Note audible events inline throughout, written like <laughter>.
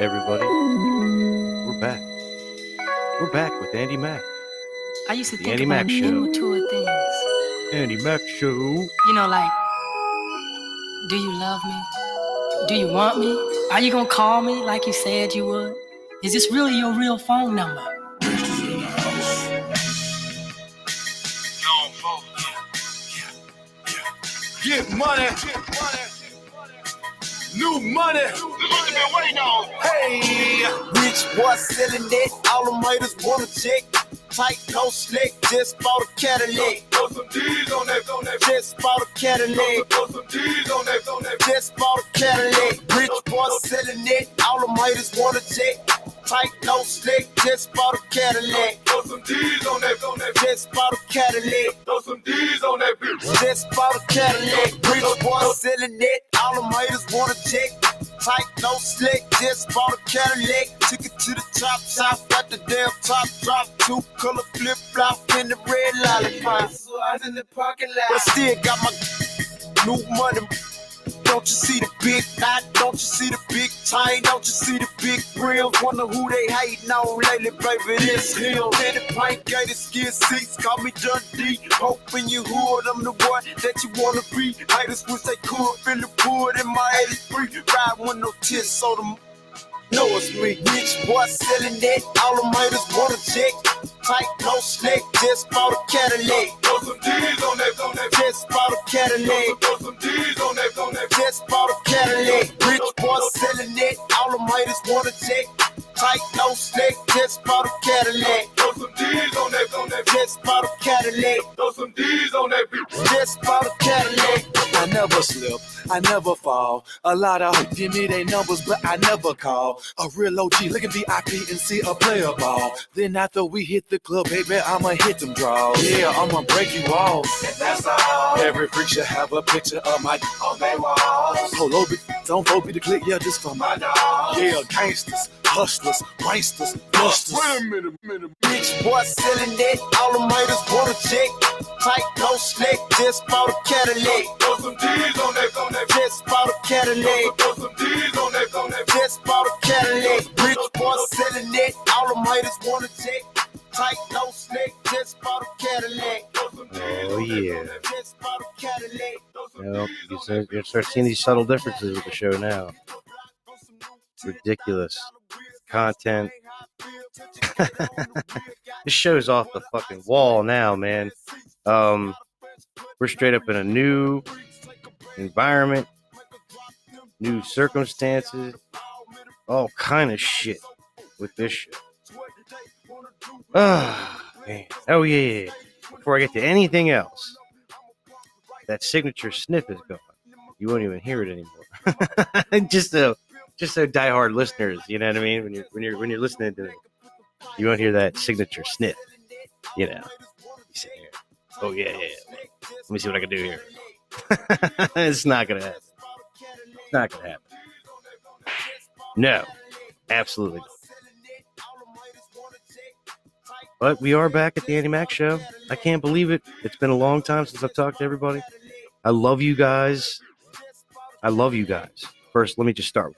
everybody. We're back. We're back with Andy Mack. I used to The think Andy about Mack Show. immature things. Andy Mack Show. You know, like, do you love me? Do you want me? Are you gonna call me like you said you would? Is this really your real phone number? Get money. New money. Hey, rich boy selling it. All the haters wanna check. Tight, no slick. Just bought a Cadillac. Throw some D's on that. Just bought a Cadillac. Throw some D's on that. Just bought a Cadillac. Rich boy selling it. All the haters wanna check. Tight, no slick. Just bought a Cadillac. Throw some D's on that. Just bought a Cadillac. Throw some D's on that. Just bought a Cadillac, rich boy selling it. All the haters wanna check. Tight, no slick, just bought a Cadillac. Took it to the top shop, got the damn top drop. Two color flip flop in the red lollipop. Slides in the parking But I still got my new money. Don't you see the big knot? Don't you see the big chain? Don't you see the big rims? Wonder who they hating on lately, baby. This hill. Then the paint gated skin seats. Call me Dundee. Hoping you hood. I'm the one that you wanna be. Haters wish they could feel the wood in my 83. Ride with no tits, so them know it's me. Rich boy selling it. All them haters wanna check. Tight, no slick. Just bought a Cadillac. Throw some D's on that, on that. Just bought a Cadillac. Throw some D's on that, on that. Just bought a Cadillac. Rich boy selling it. All them haters wanna check. Tight, no slick. Just bought a Cadillac. Throw some D's on that, on that. Just bought a Cadillac. Throw some D's on that bitch. Just bought a Cadillac. I never slip, I never fall. A lot of give me their numbers, but I never call. A real OG, look at VIP and see a player ball. Then after we hit the club, baby, I'ma hit them draws. Yeah, I'ma break you off. And that's all. Every freak should have a picture of my On they walls. polo. Don't vote me to click, yeah, just for my dogs. yeah, gangsters, hustlers, wanksters, busters. Wait a minute, minute. Rich boy selling it. All them haters wanna check. Tight, no slick. Just bought a Cadillac. Throw some D's on that, on that. Just bought a Cadillac. Throw some D's on that, on that. Just bought a Cadillac. Rich boy selling it. All them haters wanna check. Tight, no slick. Just bought a Cadillac. Throw some D's Oh, yeah. on that. Just bought a Cadillac. Throw some Well, you on start, that you start seeing these subtle differences with the show now. Ridiculous content. <laughs> this show's off the fucking wall now, man. Um, we're straight up in a new environment, new circumstances, all kind of shit with this show. Ah, <sighs> man. Oh yeah. Before I get to anything else, that signature sniff is gone. You won't even hear it anymore. <laughs> just so, just so diehard listeners, you know what I mean. When you're when you're when you're listening to it, you won't hear that signature snip. You know, you. Oh yeah, yeah. yeah. Let me see what I can do here. <laughs> it's not gonna happen. It's not gonna happen. No, absolutely. Not. But we are back at the Andy Mac Show. I can't believe it. It's been a long time since I've talked to everybody. I love you guys. I love you guys. First, let me just start.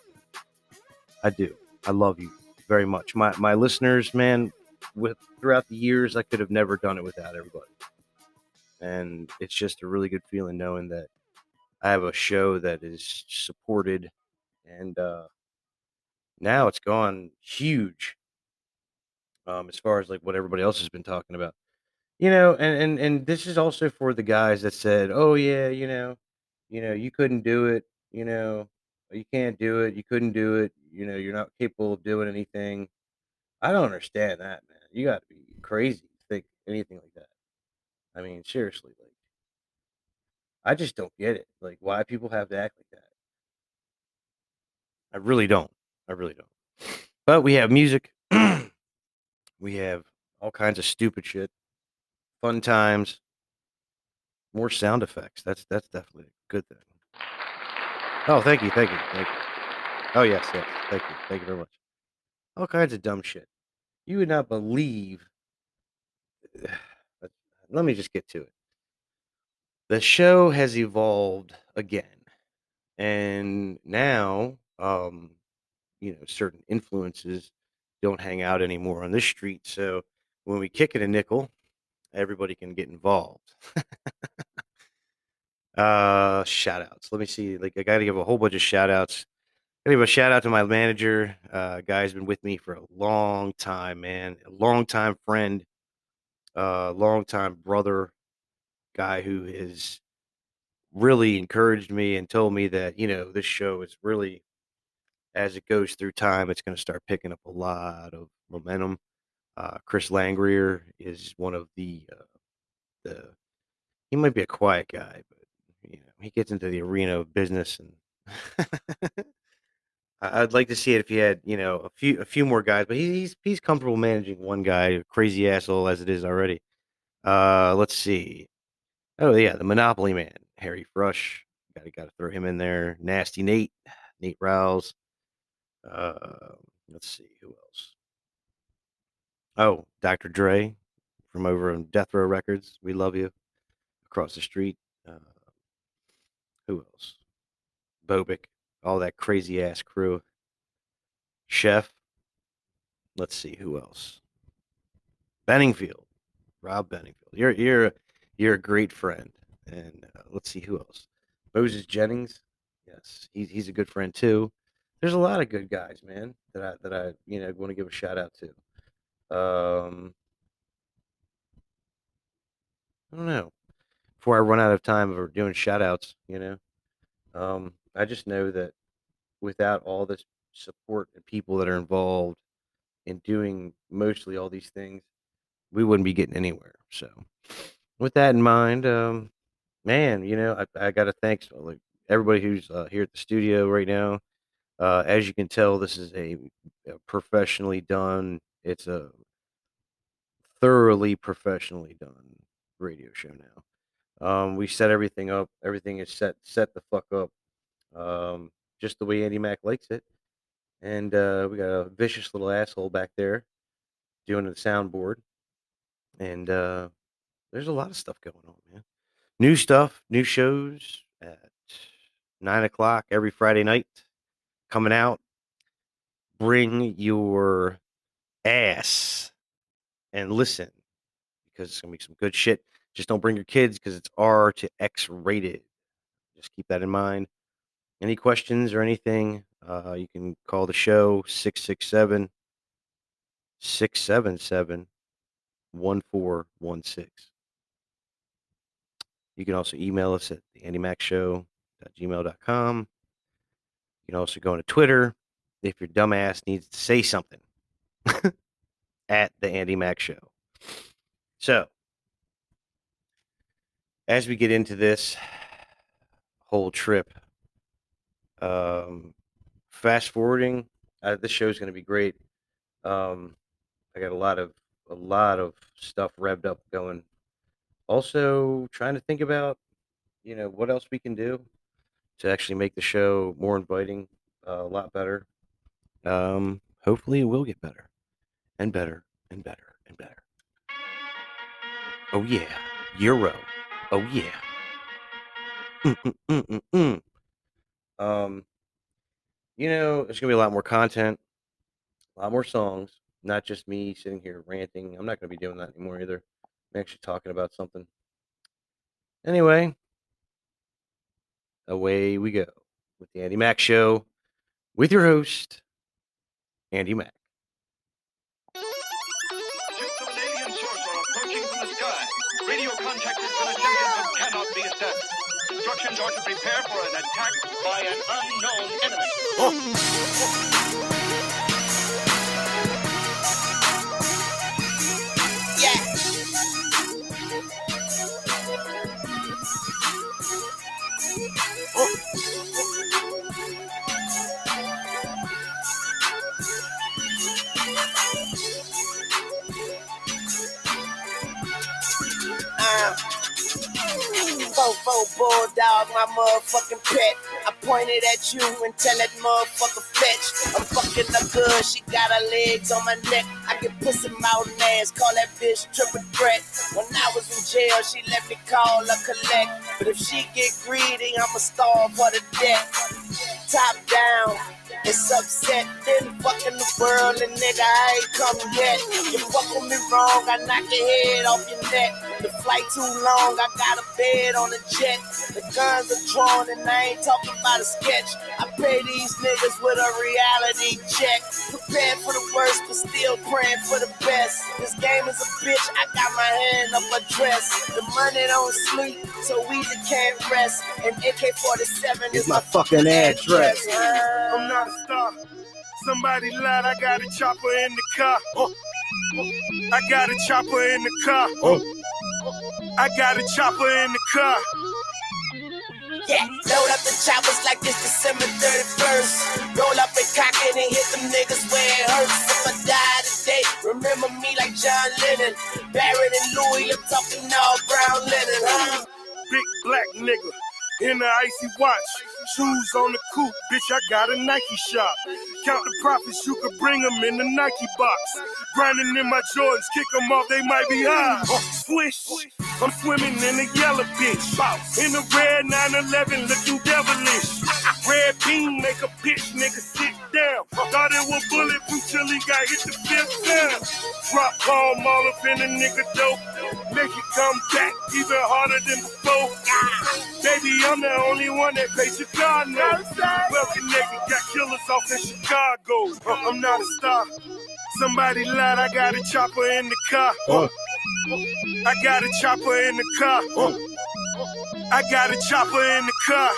I do. I love you very much. My my listeners, man, with throughout the years, I could have never done it without everybody. And it's just a really good feeling knowing that I have a show that is supported and uh now it's gone huge um, as far as like what everybody else has been talking about. You know, and, and and this is also for the guys that said, "Oh yeah, you know, you know, you couldn't do it. You know, you can't do it. You couldn't do it. You know, you're not capable of doing anything." I don't understand that, man. You got to be crazy to think anything like that. I mean, seriously, like, I just don't get it. Like, why people have to act like that. I really don't. I really don't. But we have music. <clears throat> we have all kinds of stupid shit, fun times, more sound effects. That's that's definitely a good thing. Oh, thank you, thank you, thank you. Oh yes, yes, thank you, thank you very much. All kinds of dumb shit. You would not believe. <sighs> Let me just get to it. The show has evolved again, and now, um, you know certain influences don't hang out anymore on this street. So when we kick it a nickel, everybody can get involved. <laughs> uh, shout outs. Let me see. Like I got to give a whole bunch of shout outs. I give a shout out to my manager. Uh, guy's been with me for a long time, man. A long time friend, uh, long time brother, guy who has really encouraged me and told me that you know this show is really as it goes through time it's going to start picking up a lot of momentum uh, chris langrier is one of the uh, the he might be a quiet guy but you know he gets into the arena of business and <laughs> i'd like to see it if he had you know a few a few more guys but he, he's he's comfortable managing one guy crazy asshole as it is already uh let's see Oh yeah, the Monopoly Man, Harry Frush. Got to got to throw him in there. Nasty Nate, Nate Rouse. Uh, let's see who else. Oh, Dr. Dre from over on Death Row Records. We love you. Across the street. Uh, who else? Bobic. All that crazy ass crew. Chef. Let's see who else. Benningfield. Rob Benningfield. You're you're you're a great friend. And uh, let's see who else. Moses Jennings. Yes, he's he's a good friend too. There's a lot of good guys, man, that I that I you know want to give a shout out to. Um, I don't know. Before I run out of time of doing shout outs, you know, um, I just know that without all this support and people that are involved in doing mostly all these things, we wouldn't be getting anywhere. So, with that in mind, um, man, you know, I, I got to thank like everybody who's uh, here at the studio right now. Uh, as you can tell, this is a, a professionally done. It's a thoroughly professionally done radio show now. Um, we set everything up. Everything is set set the fuck up, um, just the way Andy Mack likes it. And uh, we got a vicious little asshole back there doing the soundboard. And uh, there's a lot of stuff going on, man. New stuff, new shows at nine o'clock every Friday night coming out. Bring your ass and listen because it's gonna be some good shit. Just don't bring your kids because it's R to X rated. Just keep that in mind. Any questions or anything, uh, you can call the show 667 677 1416. You can also email us at the andymacshow.gmail.com. You can also go on to Twitter if your dumbass needs to say something <laughs> at the Andy Mac Show. So, as we get into this whole trip, um, fast forwarding, uh, this show is going to be great. Um, I got a lot of a lot of stuff revved up going. Also, trying to think about, you know, what else we can do to actually make the show more inviting, uh, a lot better. Um, hopefully, it will get better and better and better and better. Oh yeah, Euro. Oh yeah. Mm, mm, mm, mm, mm. Um, you know, there's gonna be a lot more content, a lot more songs, not just me sitting here ranting. I'm not gonna be doing that anymore either. I'm actually talking about something. Anyway, away we go with the Andy Mack Show with your host, Andy Mack. Instructions are to prepare for an attack by an unknown enemy. Uh, Fofo bulldog, my motherfucking pet. I pointed at you and tell that motherfucker fetch. I'm fucking up good, she got her legs on my neck. I get pussy mouth and ass, call that bitch triple threat. When I was in jail, she let me call her collect. But if she get greedy, I'ma starve her to death. Top down, It's upset, been fucking the world, and nigga, I ain't come yet. You fuck me wrong, I knock your head off your neck. The flight too long, I got a bed on the jet. The guns are drawn, and I ain't talking about a sketch. I pay these niggas with a reality check. Prepared for the worst, but still praying for the best. This game is a bitch, I got my hand up a dress. The money don't sleep, so we just can't rest. And AK 47 is my fucking address. I'm not a star. Somebody lied, I got a chopper in the car. Oh. oh. I got a chopper in the car. Oh. I got a chopper in the car. Yeah, load up the choppers like it's December 31st. Roll up and cock it and hit them niggas where it hurts. If I die today, remember me like John Lennon. Barrett and Louis, I'm talking all brown linen, huh? Big black nigga in the icy watch. Shoes on the coupe, bitch, I got a Nike shop. Count the profits, you could bring them in the Nike box. Grinding in my Jordans, kick them off, they might be high. Oh, swish, I'm swimming in a yellow bitch. In the red 911, looking devilish. Red beam, make a bitch, nigga, sit down. Thought it was bulletproof till he got hit the fifth time. Drop palm all up in a nigga dope. Make it come back even harder than before. Baby, I'm the only one that pays your car now. Well connected, got killers off in Chicago. Uh, I'm not a star. Somebody lied, I got a chopper in the car. I got a chopper in the car. I got a chopper in the car.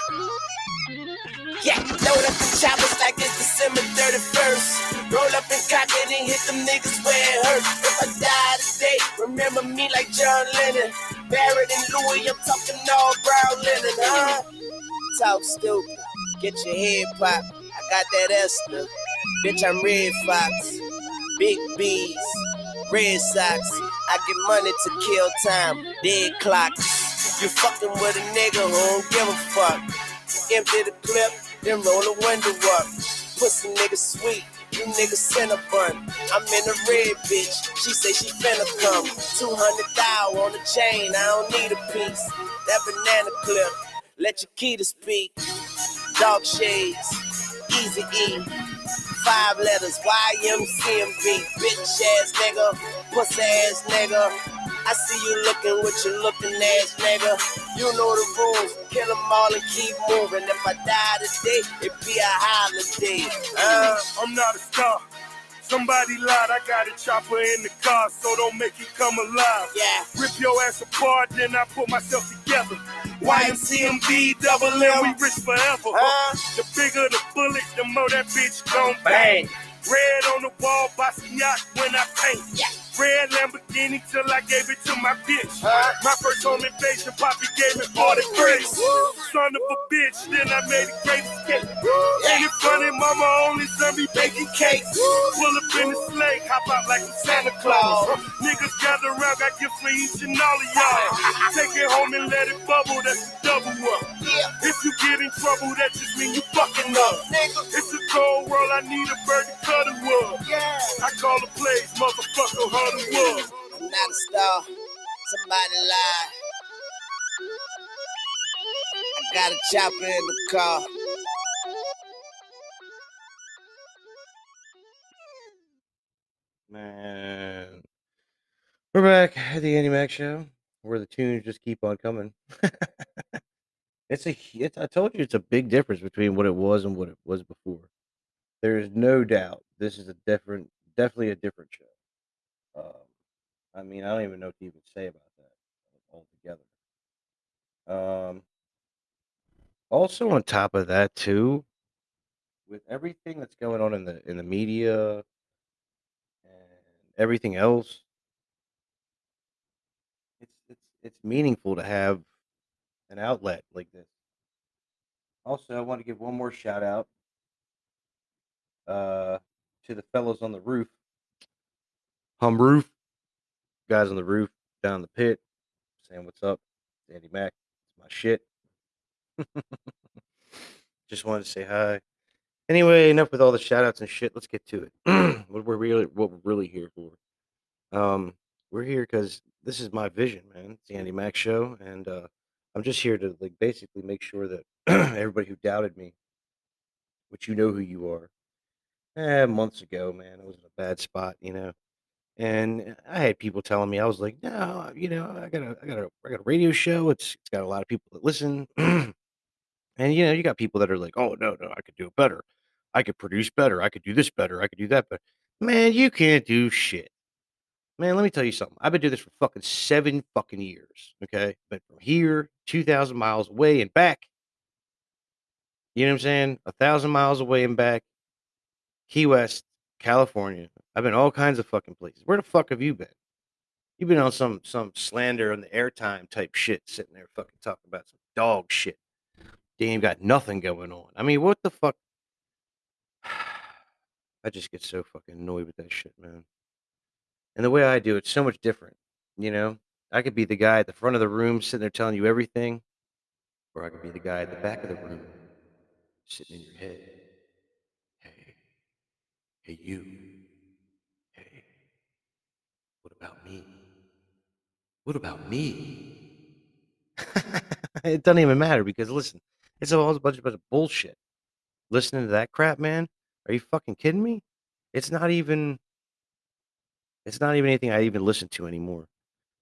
Yeah, load up the choppers like it's December 31st. Roll up and cock it and hit them niggas where it hurts. If I die today, remember me like John Lennon. Barrett and Louis, I'm talking all brown linen, huh? Talk stupid, get your head popped. Got that Esther. Bitch, I'm Redd Foxx. Big B's, Red Sox. I get money to kill time, dead clock. You fucking with a nigga who don't give a fuck. Empty the clip, then roll the window up. Pussy nigga sweet, you niggas send a bun. I'm in a red bitch, she say she finna come. 200 thou on the chain, I don't need a piece. That banana clip, let your key to speak. Dog shades, Eazy E. Five letters, YMCMB. Bitch ass nigga, pussy ass nigga. I see you looking with your looking ass nigga. You know the rules, kill them all and keep moving. If I die today, it be a holiday. Uh, I'm not a star. Somebody lied, I got a chopper in the car, so don't make it come alive. yeah. Rip your ass apart, then I put myself together. YMCMB, double M, we rich forever. Huh? The bigger the bullet, the more that bitch gon' bang. Red on the wall, Basquiat when I paint. Yeah. Red Lamborghini till I gave it to my bitch. Huh? My first home invasion, Poppy gave me all the grace. Son of a bitch, then I made a great escape. Ain't it funny, mama only son be baking cakes. Pull up in the sleigh, hop out like a Santa Claus. Niggas gather around, got gifts for each and all of y'all. Take it home and let it bubble, that's a double up. If you get in trouble, that just mean you fucking up. Nigga. It's a cold world, I need a bird to cut a wood. I call the plays, motherfucker, I'm not a star. Somebody lied. I got a chopper in the car. Man. We're back at the Andy Mac show where the tunes just keep on coming. <laughs> it's a it's, I told you it's a big difference between what it was and what it was before. There is no doubt this is a different definitely a different show. Um, I mean, I don't even know what to even say about that altogether. Um also on top of that too, with everything that's going on in the in the media and everything else, it's it's it's meaningful to have an outlet like this. Also, I want to give one more shout out uh, to the fellows on the roof, hum roof, guys on the roof down the pit, saying what's up, Andy Mac, it's my shit. <laughs> Just wanted to say hi. Anyway, enough with all the shout outs and shit. Let's get to it. <clears throat> what we're really what we're really here for. Um, we're here because this is my vision, man. It's the Andy Mac show, and uh, I'm just here to like basically make sure that <clears throat> everybody who doubted me, which you know who you are, eh, months ago, man. I was in a bad spot, you know. And I had people telling me, I was like, no, you know, I got a, I got a, I got a radio show. It's, it's got a lot of people that listen. <clears throat> and you know, you got people that are like, oh no, no, I could do it better. I could produce better. I could do this better. I could do that better. Man, you can't do shit. Man, let me tell you something. I've been doing this for fucking seven fucking years. Okay. But from here, 2,000 miles away and back. You know what I'm saying? A thousand miles away and back. Key West, California. I've been all kinds of fucking places. Where the fuck have you been? You've been on some some slander on the airtime type shit, sitting there fucking talking about some dog shit. You ain't got nothing going on. I mean, what the fuck? <sighs> I just get so fucking annoyed with that shit, man. And the way I do it's so much different. You know, I could be the guy at the front of the room sitting there telling you everything, or I could be the guy at the back of the room sitting in your head. Hey, you. Hey, what about me? What about me? <laughs> it doesn't even matter because listen, it's all a bunch, bunch of bullshit. Listening to that crap, man. Are you fucking kidding me? It's not even. It's not even anything I even listen to anymore.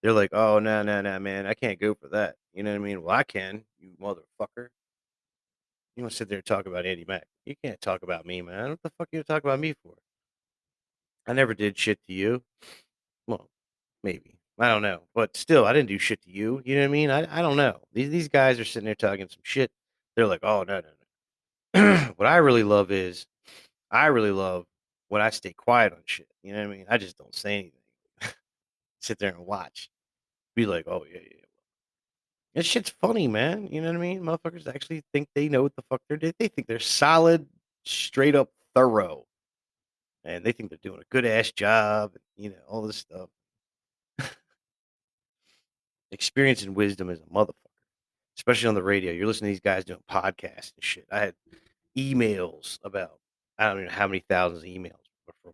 They're like, oh no, no, no, man, I can't go for that. You know what I mean? Well, I can, you motherfucker. You want to sit there and talk about Andy Mack? You can't talk about me, man. What the fuck are you talk about me for? I never did shit to you. Well, maybe I don't know, but still, I didn't do shit to you. You know what I mean? I I don't know. These these guys are sitting there talking some shit. They're like, oh no, no, no. <clears throat> what I really love is, I really love when I stay quiet on shit. You know what I mean? I just don't say anything. <laughs> Sit there and watch. Be like, oh yeah, yeah. This shit's funny, man. You know what I mean? Motherfuckers actually think they know what the fuck they're doing. They think they're solid, straight up thorough. And they think they're doing a good ass job, you know, all this stuff. Experience and wisdom is a motherfucker. Especially on the radio. You're listening to these guys doing podcasts and shit. I had emails about I don't even know how many thousands of emails from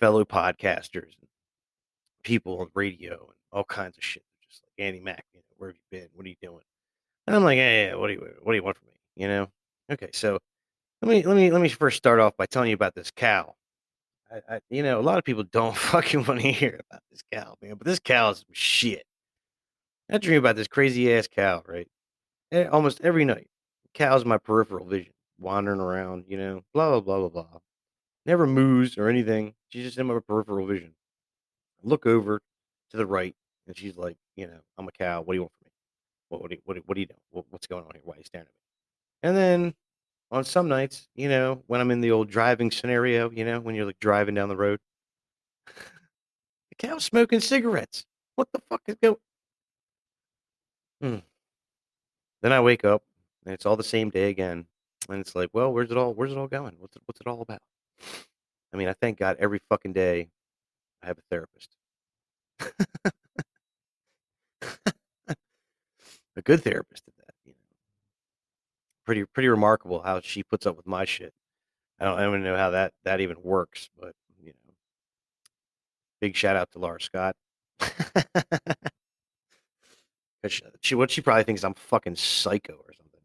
fellow podcasters and people on radio and all kinds of shit. Just like Andy Mack, you know, where have you been? What are you doing? And I'm like, hey, yeah, what do you what do you want from me? You know? Okay, so let me let me let me first start off by telling you about this cow. I, I you know, a lot of people don't <laughs> fucking want to hear about this cow, man, but this cow is shit. I dream about this crazy ass cow, right? Eh, Almost every night. Cow's my peripheral vision, wandering around, you know, blah blah blah blah blah. Never moves or anything. She's just in my peripheral vision. I look over to the right, and she's like, you know, I'm a cow. What do you want from me? What what do you, what, do- what do you know? What, what's going on here? Why are you staring at me? And then on some nights, you know, when I'm in the old driving scenario, you know, when you're like driving down the road, <laughs> the cow's smoking cigarettes. What the fuck is going? Hmm. Then I wake up and it's all the same day again, and it's like, well, where's it all? Where's it all going? What's it, what's it all about? I mean, I thank God every fucking day I have a therapist. <laughs> <laughs> a good therapist at that. You know, pretty pretty remarkable how she puts up with my shit. I don't, even know how that that even works, but you know, big shout out to Laura Scott. <laughs> she, she what she probably thinks I'm fucking psycho or something.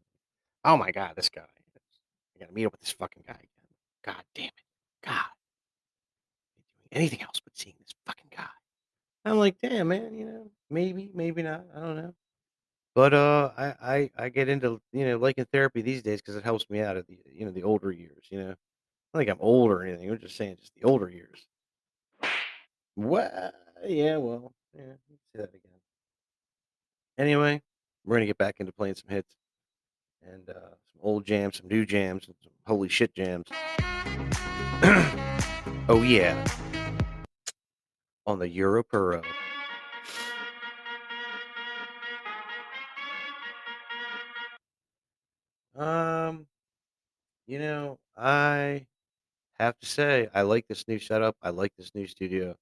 Oh my god, this guy. I gotta meet up with this fucking guy again. God damn it. God. Anything else but seeing this fucking guy. I'm like, damn man, you know, maybe, maybe not. I don't know. But uh, I I, I get into you know liking therapy these days because it helps me out at the you know the older years. You know, I think I'm old or anything. I'm just saying, just the older years. Well, yeah, well, yeah, say that again. Anyway, we're gonna get back into playing some hits and uh, some old jams, some new jams, and some holy shit jams. <clears throat> oh yeah, on the Euro Um, you know, I have to say I like this new setup. I like this new studio.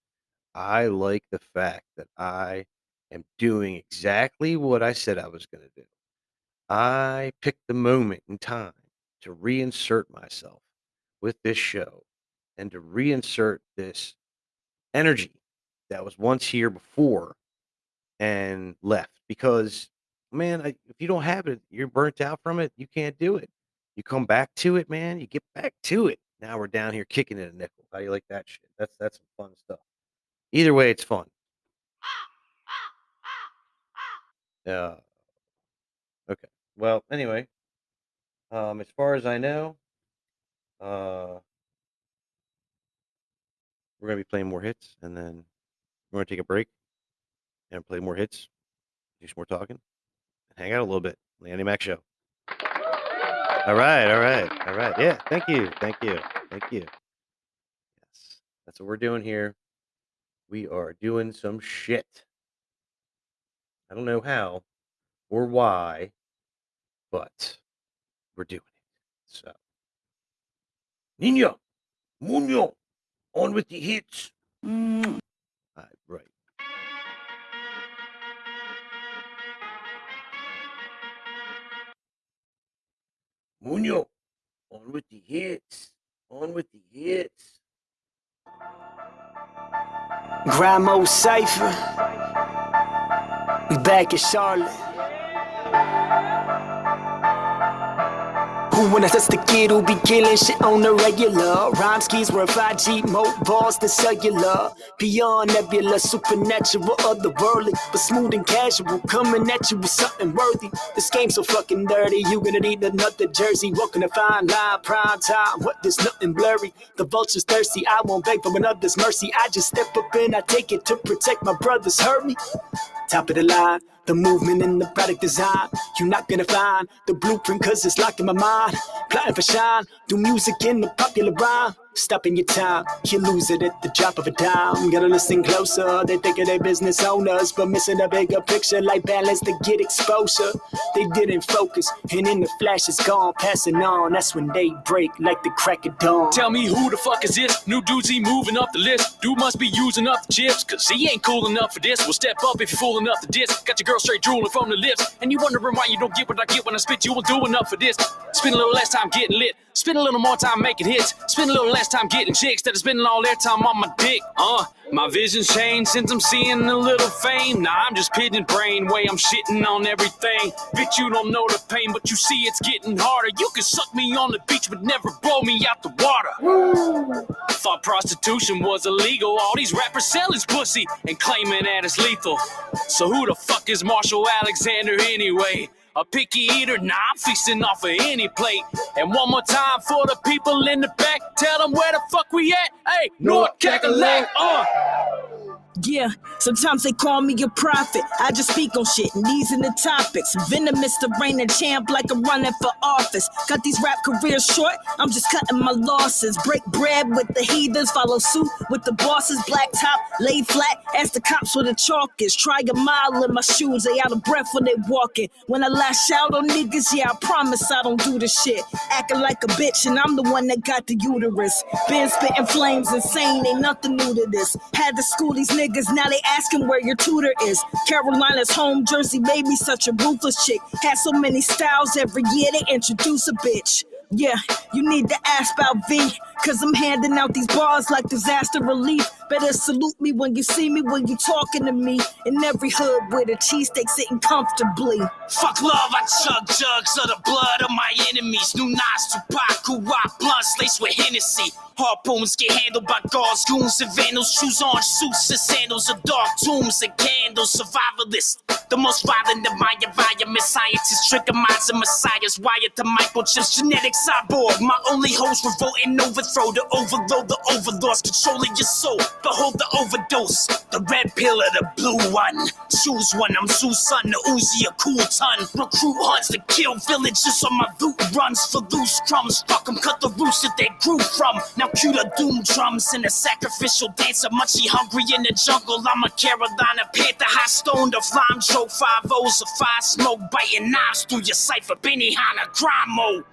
I like the fact that I am doing exactly what I said I was going to do. I picked the moment in time to reinsert myself with this show and to reinsert this energy that was once here before and left because man I, if you don't have it you're burnt out from it you can't do it you come back to it man you get back to it Now we're down here kicking it a nickel. How you like that shit? That's that's some fun stuff. Either way, it's fun. Yeah. Okay. Well, anyway, um, as far as I know, uh, we're gonna be playing more hits, and then we're gonna take a break and play more hits, do some more talking, hang out a little bit. on The Andy Mac Show. All right, all right, all right. Yeah, thank you, thank you, thank you. Yes, that's what we're doing here. We are doing some shit. I don't know how or why, but we're doing it. So, Nina, Muno, on with the hits. Mm. All right, right. On with the hits. On with the hits. Grimo Cypher. We back in Charlotte. Who wanna touch the kid who be killing shit on the regular? Rhyme skis worth 5G, more balls than cellular. Beyond nebula, supernatural, otherworldly, but smooth and casual. Coming at you with something worthy. This game so fucking dirty, you gonna need another jersey. Walking a fine line, prime time. What? There's nothing blurry. The vulture's thirsty, I won't beg for another's mercy. I just step up and I take it to protect my brothers. Hurt me. Top of the line, the movement and the product design. You're not gonna find the blueprint cause it's locked in my mind. Plotting for shine, do music in the popular rhyme. Stopping your time, you lose it at the drop of a dime. Gotta listen closer, they think of their business owners, but missing a bigger picture like balance to get exposure. They didn't focus, and in the flash it's gone, passing on. That's when they break like the crack of dawn. Tell me who the fuck is this? New he moving up the list. Dude must be using up the chips, cause he ain't cool enough for this. Well, step up if you're fool enough to diss. Got your girl straight drooling from the lips. And you wondering why you don't get what I get when I spit. You won't do enough for this. Spend a little less time getting lit. Spend a little more time making hits. Spend a little less time getting chicks that are spending all their time on my dick. Uh, my vision's changed since I'm seeing a little fame. Now I'm just pitting brain way I'm shitting on everything. Bitch, you don't know the pain, but you see it's getting harder. You can suck me on the beach, but never blow me out the water. Thought prostitution was illegal. All these rappers selling pussy and claiming that it's lethal. So who the fuck is Marshall Alexander anyway? A picky eater? Nah, I'm feasting off of any plate. And one more time for the people in the back. Tell them where the fuck we at. Hey, North Cackalack. Uh. Yeah, sometimes they call me a prophet. I just speak on shit, and these are the topics. Venomous to reign a champ like I'm running for office. Got these rap careers short, I'm just cutting my losses. Break bread with the heathens, follow suit with the bosses. Black top, lay flat, ask the cops where the chalk is. Try a mile in my shoes, they out of breath when they walking. When I lash out on niggas, yeah, I promise I don't do the shit. Acting like a bitch, and I'm the one that got the uterus. Been spitting flames, insane, ain't nothing new to this. Had to school these niggas, now they asking where your tutor is. Carolina's home, Jersey made me such a ruthless chick. Had so many styles every year, they introduce a bitch. Yeah, you need to ask about V, cause I'm handing out these bars like disaster relief. Better salute me when you see me, when you talking to me. In every hood where the cheesesteak sitting comfortably. Fuck love, I chug jugs of the blood of my enemies. New Nas, Tupac, rock blunts laced with Hennessy. Harpoons get handled by guards, goons, and vandals. Shoes on, suits and sandals of dark tombs and candles. Survivalist, the most violent of my environment. Scientists, trigger minds and messiahs. Wired to microchips, genetic cyborg. My only host revolt and overthrow. The overload, the overlords controlling your soul. Behold the overdose, the red pill or the blue one. Choose one, I'm Zeus son, the Uzi, a cool ton. Recruit hunts to kill villages on my loot runs for loose crumbs. Fuck 'em, cut the roots that they grew from. Now cue the doom drums and a sacrificial dancer. Munchy hungry in the jungle. I'm a Carolina Panther, high stone, the flying choke. Five O's of fire smoke, biting knives through your cipher. Benihana, crime.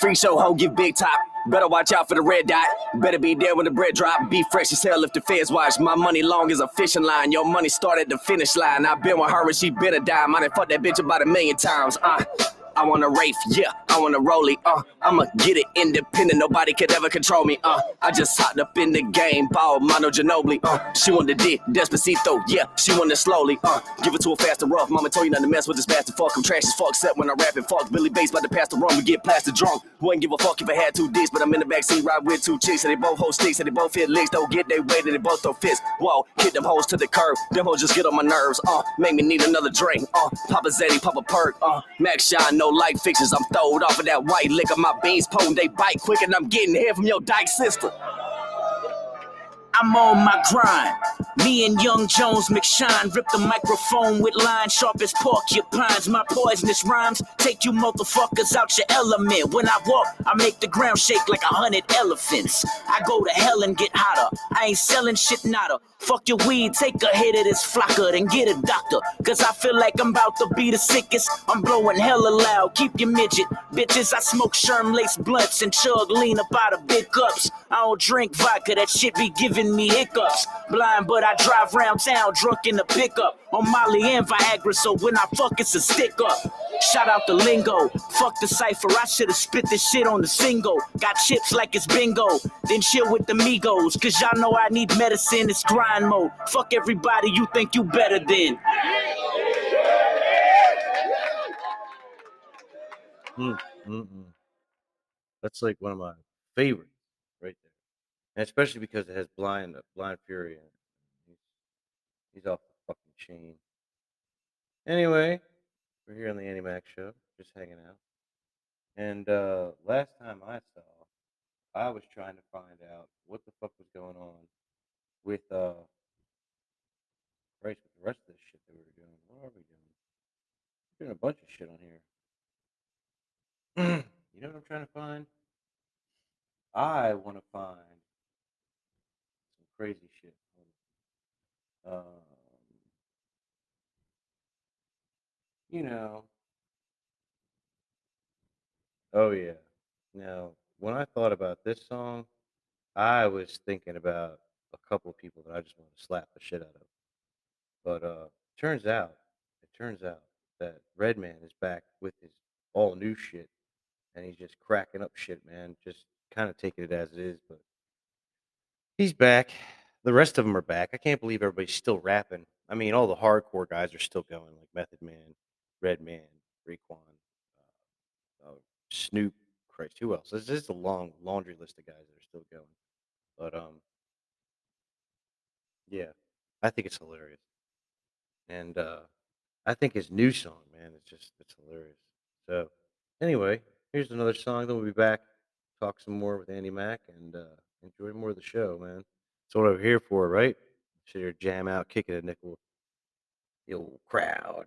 Free show ho, give big top. Better watch out for the red dot. Better be there when the bread drop. Be fresh as hell if the feds watch. My money long as a fishing line. Your money start at the finish line. i been with her and she been a dime. I done fucked that bitch about a million times. Uh. I want a Wraith, yeah, I I wanna roll it, uh. I'ma get it independent, nobody could ever control me, uh. I just hopped up in the game, ball, Manu Ginobili, uh. She want the dick, Despacito, yeah, she want it slowly, uh. Give it to her fast and rough, mama told you not to mess with this bastard, fuck, I'm trash as fuck, except when I rap and fuck. Billy Bass about to pass the rum, we get plastic drunk. Wouldn't give a fuck if I had two dicks, but I'm in the backseat ride with two chicks, and they both hold sticks, and they both hit licks, don't get they weight, and they both throw fists. Whoa, hit them hoes to the curb, them hoes just get on my nerves, uh. Make me need another drink, uh. Papa Zeddy, Papa Perk, uh. Max Shine, no light fixtures, I'm throwed off of that white liquor, my beans potent, they bite quick, and I'm getting here from your dyke sister. I'm on my grind. Me and Young Jones McShine rip the microphone with lines sharp as porcupines. My poisonous rhymes take you motherfuckers out your element. When I walk, I make the ground shake like a hundred elephants. I go to hell and get hotter. I ain't selling shit nada. Fuck your weed, take a hit of this flakka, then get a doctor. Cause I feel like I'm about to be the sickest. I'm blowing hella loud, keep your midget. Bitches, I smoke sherm lace blunts and chug lean up out of big cups. I don't drink vodka, that shit be giving me hiccups. Blind, but I drive round town drunk in the pickup. On Molly and Viagra, so when I fuck, it's a stick up. Shout out the lingo. Fuck the cipher, I should've spit this shit on the single. Got chips like it's bingo. Then chill with the Migos, cause y'all know I need medicine, it's grind mode. Fuck everybody you think you better than. Mm, mm, mm. That's like one of my favorites right there, and especially because it has blind blind fury in it. He's, he's off the fucking chain. Anyway, we're here on the Annie Mac show, just hanging out. And uh last time I saw, I was trying to find out what the fuck was going on with uh Christ with the rest of this shit that we were doing. What are we doing? We're doing a bunch of shit on here. <clears throat> you know what I'm trying to find? I want to find some crazy shit. Um, you know. Oh yeah. Now, when I thought about this song, I was thinking about a couple of people that I just want to slap the shit out of. But uh, turns out, it turns out that Redman is back with his all new shit, and he's just cracking up shit, man. Just kind of taking it as it is, but he's back. The rest of them are back. I can't believe everybody's still rapping. I mean, all the hardcore guys are still going, like Method Man, Redman, Raekwon, uh, uh, Snoop. Christ, who else? This is a long laundry list of guys that are still going. But um, yeah, I think it's hilarious, and uh, I think his new song, man, it's just it's hilarious. So anyway, here's another song. Then we'll be back, talk some more with Andy Mack, and uh, enjoy more of the show, man. That's what I'm here for, right? Sit here, jam out, kicking a nickel, the old crowd.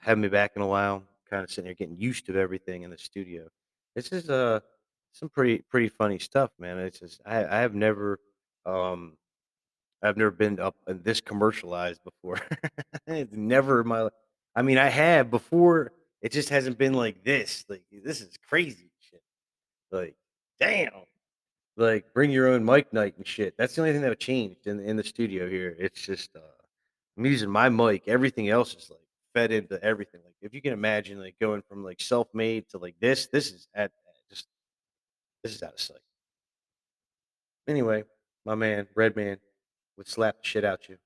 Haven't been back in a while. Kind of sitting here getting used to everything in the studio. This is uh some pretty pretty funny stuff, man. It's just I I have never um I've never been up and this commercialized before. <laughs> it's never in my I mean I have before. It just hasn't been like this. Like this is crazy shit. Like damn. Like bring your own mic night and shit. That's the only thing that changed in in the studio here. It's just uh I'm using my mic. Everything else is like fed into everything. Like if you can imagine like going from like self-made to like this, this is at just this is out of sight. Anyway, my man, Redman, would slap the shit out you.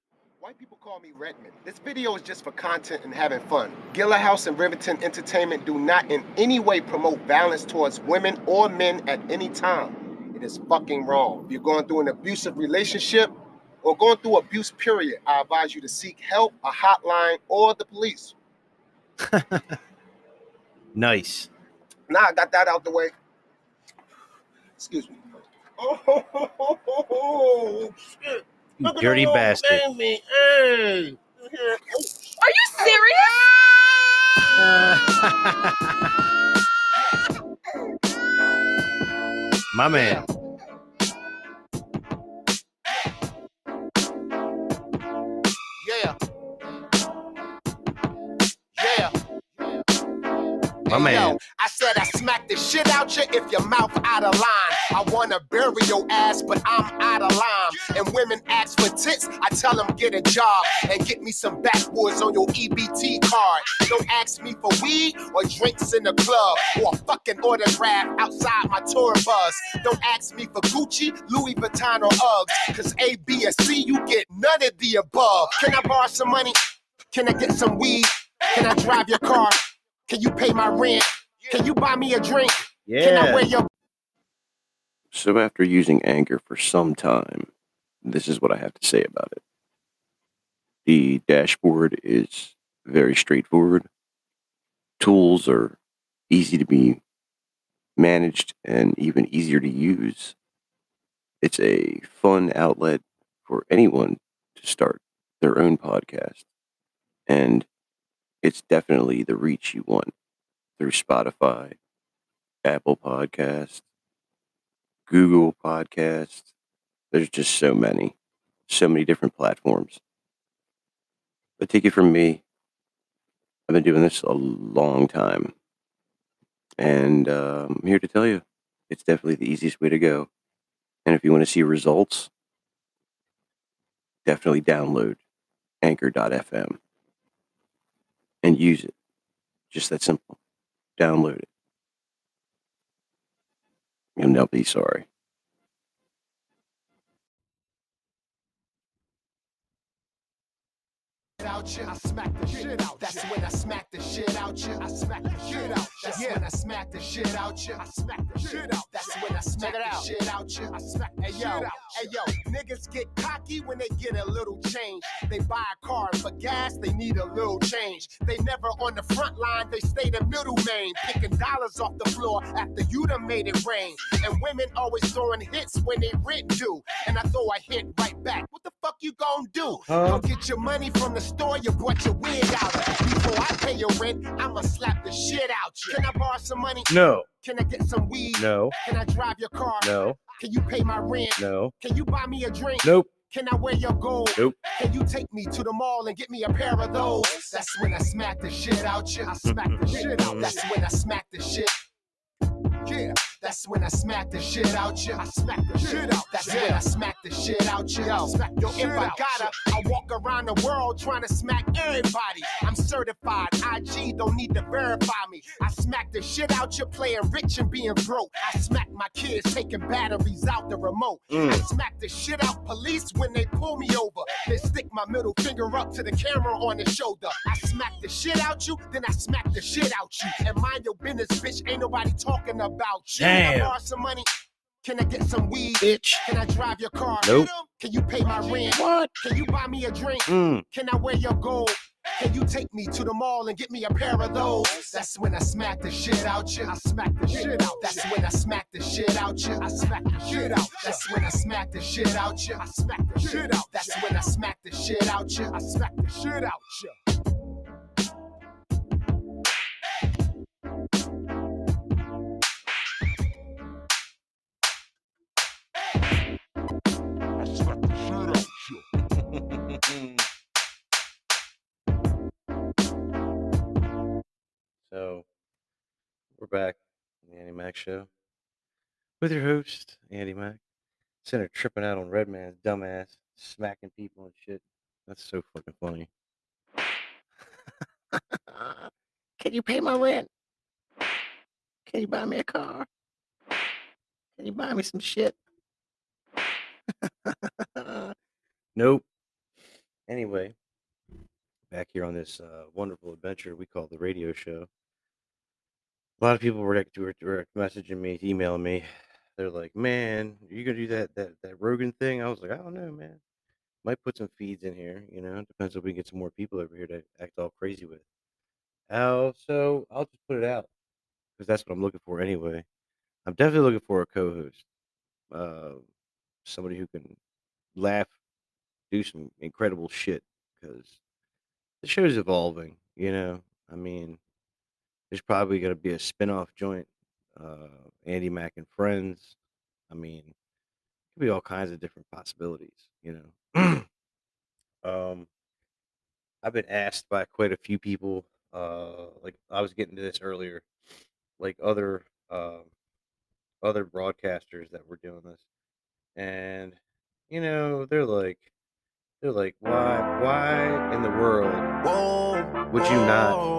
White people call me Redman. This video is just for content and having fun. Gilla House and Riverton Entertainment do not in any way promote violence towards women or men at any time. It is fucking wrong. If you're going through an abusive relationship or going through abuse, period, I advise you to seek help, a hotline, or the police. <laughs> Nice. Now I got that out the way. Excuse me. <laughs> Oh, shit. You Look dirty the bastard. baby. Hey. Are you serious? <laughs> my man. My man. Yo, I said I smack the shit out you if your mouth out of line. I wanna bury your ass, but I'm out of line. And women ask for tits, I tell them get a job and get me some backwoods on your EBT card. Don't ask me for weed or drinks in the club or a fucking autograph outside my tour bus. Don't ask me for Gucci, Louis Vuitton, or Uggs. Cause A, B, or C, you get none of the above. Can I borrow some money? Can I get some weed? Can I drive your car? Can you pay my rent? Can you buy me a drink? Can I Yeah. wear your So, after using Anchor for some time, this is what I have to say about it. The dashboard is very straightforward. Tools are easy to be managed and even easier to use. It's a fun outlet for anyone to start their own podcast. And it's definitely the reach you want through Spotify, Apple Podcasts, Google Podcasts. There's just so many, so many different platforms. But take it from me, I've been doing this a long time. And uh, I'm here to tell you, it's definitely the easiest way to go. And if you want to see results, definitely download anchor.fm and use it. Just that simple. Download it. You'll never be sorry. Out you. I smack the shit out. That's when I smack the shit out you. I smack the shit out. That's when I smack the shit out you. I smack the shit out. That's when I smack the shit out you. I smack the shit out. Hey yo, niggas get cocky when they get a little change. They buy a car for gas, they need a little change. They never on the front line, they stay the middle main, picking dollars off the floor after you done made it rain. And women always throwing hits when they rent due. And I throw a hit right back. What the fuck you gonna do? Huh? Go uh, get your money from the store you bought your wig out. Before I pay your rent, I'ma slap the shit out you. Can I borrow some money? No. Can I get some weed? No. Can I drive your car? No. Can you pay my rent? No. Can you buy me a drink? Nope. Can I wear your gold? Nope. Can you take me to the mall and get me a pair of those? That's when I smack the shit out you. I smack the shit out. <laughs> That's when I smack the shit. Yeah, that's when I smack the shit out you. I smack the shit out. That's when I smack the shit out you. Yo, yo if I gotta, I walk around the world trying to smack everybody. I'm certified. IG don't need to verify me. I smack the shit out you playing rich and being broke. I smack my kids taking batteries out the remote. Mm. I smack the shit out police when they pull me over. Then stick my middle finger up to the camera on the shoulder. I smack the shit out you, then I smack the shit out you. And mind your business, bitch. Ain't nobody talking about you. Can I Damn. borrow some money? Can I get some weed? Bitch. Can I drive your car? Nope. Can you pay my rent? What? Can you buy me a drink? Mm. Can I wear your gold? Can you take me to the mall and get me a pair of those? That's when I smack the shit out you. I smack the shit out. That's when I smack the shit out you. I smack the shit out. That's when I smack the shit out you. I smack the shit out. That's when I smack the shit out you. I smack the shit out you. So we're back on the Andy Mac Show with your host, Andy Mac. Center tripping out on Redman's dumbass, smacking people and shit. That's so fucking funny. <laughs> Can you pay my rent? Can you buy me a car? Can you buy me some shit? <laughs> Nope. Anyway, back here on this uh, wonderful adventure we call the radio show. A lot of people were, like- were, were messaging me, emailing me. They're like, "Man, you gonna do that that that Rogan thing?" I was like, "I don't know, man. Might put some feeds in here. You know, depends if we get some more people over here to act all crazy with." Oh, so I'll just put it out because that's what I'm looking for anyway. I'm definitely looking for a co-host, uh, somebody who can laugh, do some incredible shit because the show's evolving. You know, I mean, there's probably going to be a spin-off joint, uh, Andy Mack and Friends. I mean, could be all kinds of different possibilities. You know, <clears throat> um, I've been asked by quite a few people uh, like I was getting to this earlier, like other um other broadcasters that were doing this, and you know they're like they're like why why in the world would you not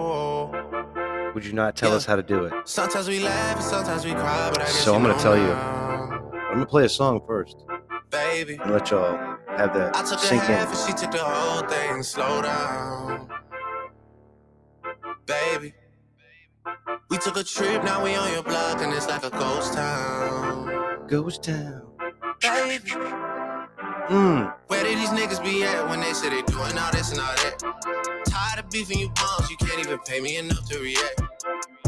would you not tell us how to do it? Sometimes we laugh, and sometimes we cry, but I guess So I'm gonna tell you. I'm gonna play a song first baby. and let y'all have that. I took a sink half in. and she took the whole thing. Slow down, baby. We took a trip, now we on your block, and it's like a ghost town. Ghost town. Baby, Mm. where did these niggas be at when they say they doing all this and all that? Tired of beefing you bums, you can't even pay me enough to react.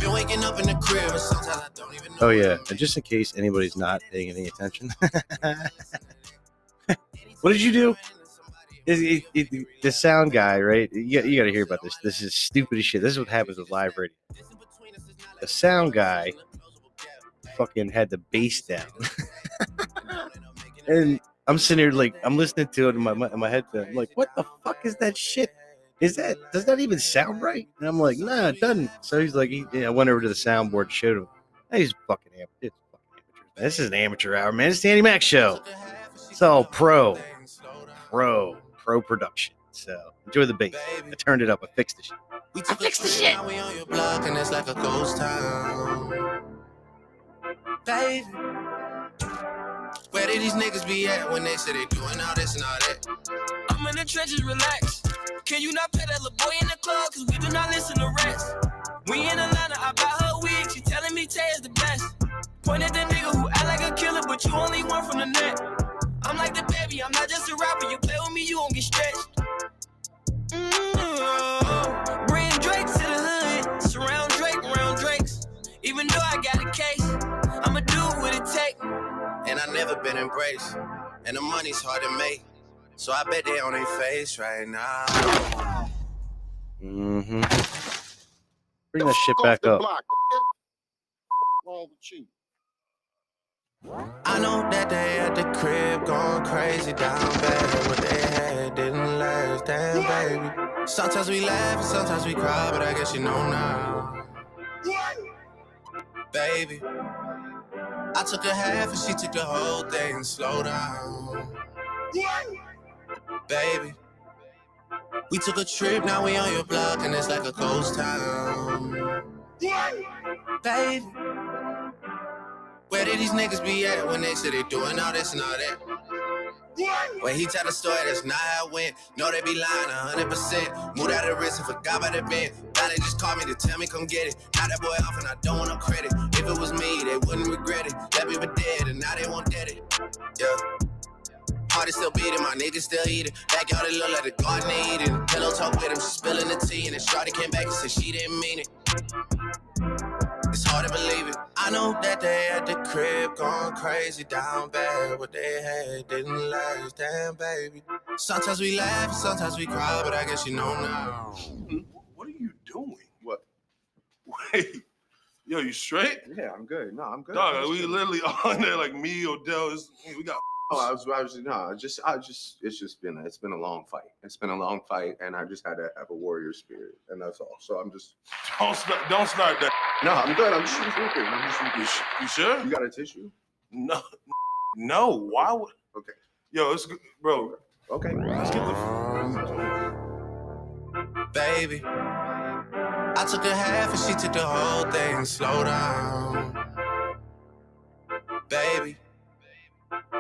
Been waking up in the crib, and sometimes I don't even know. Oh yeah, and just in case anybody's not paying any attention, <laughs> what did you do? It- it- it- the sound guy, right? You, you got to hear about this. This is stupid as shit. This is what happens with live radio. The sound guy fucking had the bass down, <laughs> and I'm sitting here like I'm listening to it in my in my headphone. I'm like, what the fuck is that shit? Is that does that even sound right? And I'm like, nah, it doesn't. So he's like, he, yeah, I went over to the soundboard, showed him. Hey, He's fucking amateur. It's fucking amateurs. This is an amateur hour, man. It's the Andy Mac show. It's all pro, pro, pro production. So enjoy the bass. I turned it up. I fixed the shit. We took a trip, now we on your block, and it's like a ghost town. Baby, where did these niggas be at when they say they doing all this and all that? I'm in the trenches, relax. Can you not pet that little boy in the club? Cause we do not listen to rest. We in Atlanta, I bought her wig. She telling me Tay is the best. Point at the nigga who act like a killer, but you only one from the net. I'm like the baby, I'm not just a rapper. You play with me, you won't get stretched. Mm, Bring Drake to the hood. Surround Drake, around Drakes. Even though I got a case, I'ma do what it take. And I never been embraced, and the money's hard to make. So I bet they on their face right now. Mm-hmm. Bring that shit back up. wrong with you? I know that they at the crib going crazy down bad. What they had didn't last, damn baby. Sometimes we laugh and sometimes we cry, but I guess you know now. Baby, I took a half and she took the whole thing. and Slow down, Yeah. baby. We took a trip, now we on your block, and it's like a ghost town. Yeah. Baby. Where did these niggas be at when they said they doing all this and all that? When he tell the story, that's not how it went. No, they be lying 100%. Moved out of wrist and forgot about the bend. Now they just called me to tell me come get it. Now that boy off and I don't want no credit. If it was me, they wouldn't regret it. That baby dead and now they won't dead it. Yeah. Heart is still beating, my niggas still eating. Backyard it look like the garden eating. Pillow talk with him, she spilling the tea, and then Shawty came back and said she didn't mean it. It's hard to believe it. I know that they at the crib going crazy down bad. What they had didn't last, damn baby. Sometimes we laugh, sometimes we cry, but I guess you know now. What are you doing? What? <laughs> Wait. Yo, you straight? Yeah, I'm good. No, I'm good. Dog, I'm we just- literally <laughs> on there like me, Odell. Is, we got. Oh, I was, I was, no, I just, I just, it's just been, a, it's been a long fight. It's been a long fight, and I just had to have a warrior spirit, and that's all. So I'm just, Don't start, don't start that. no, I'm good. I'm just sleeping. I'm just sleeping. You sure? You got a tissue? No, no. Why would? Okay. Yo, it's good, bro. Okay. Let's get the. Baby, I took a half and she took the whole thing. Slow down, baby.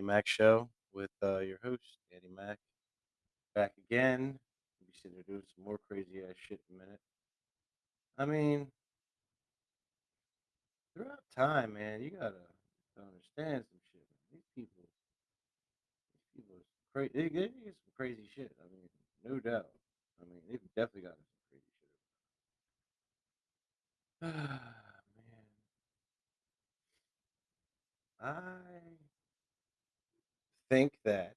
Andy Mac Show with uh, your host Andy Mac. Back again. We'll be sitting here doing some more crazy ass shit in a minute. I mean, throughout time, man, you gotta understand some shit. These people, these people, crazy. They, they get some crazy shit. I mean, no doubt. I mean, they've definitely got some crazy shit. Ah, <sighs> man, I think that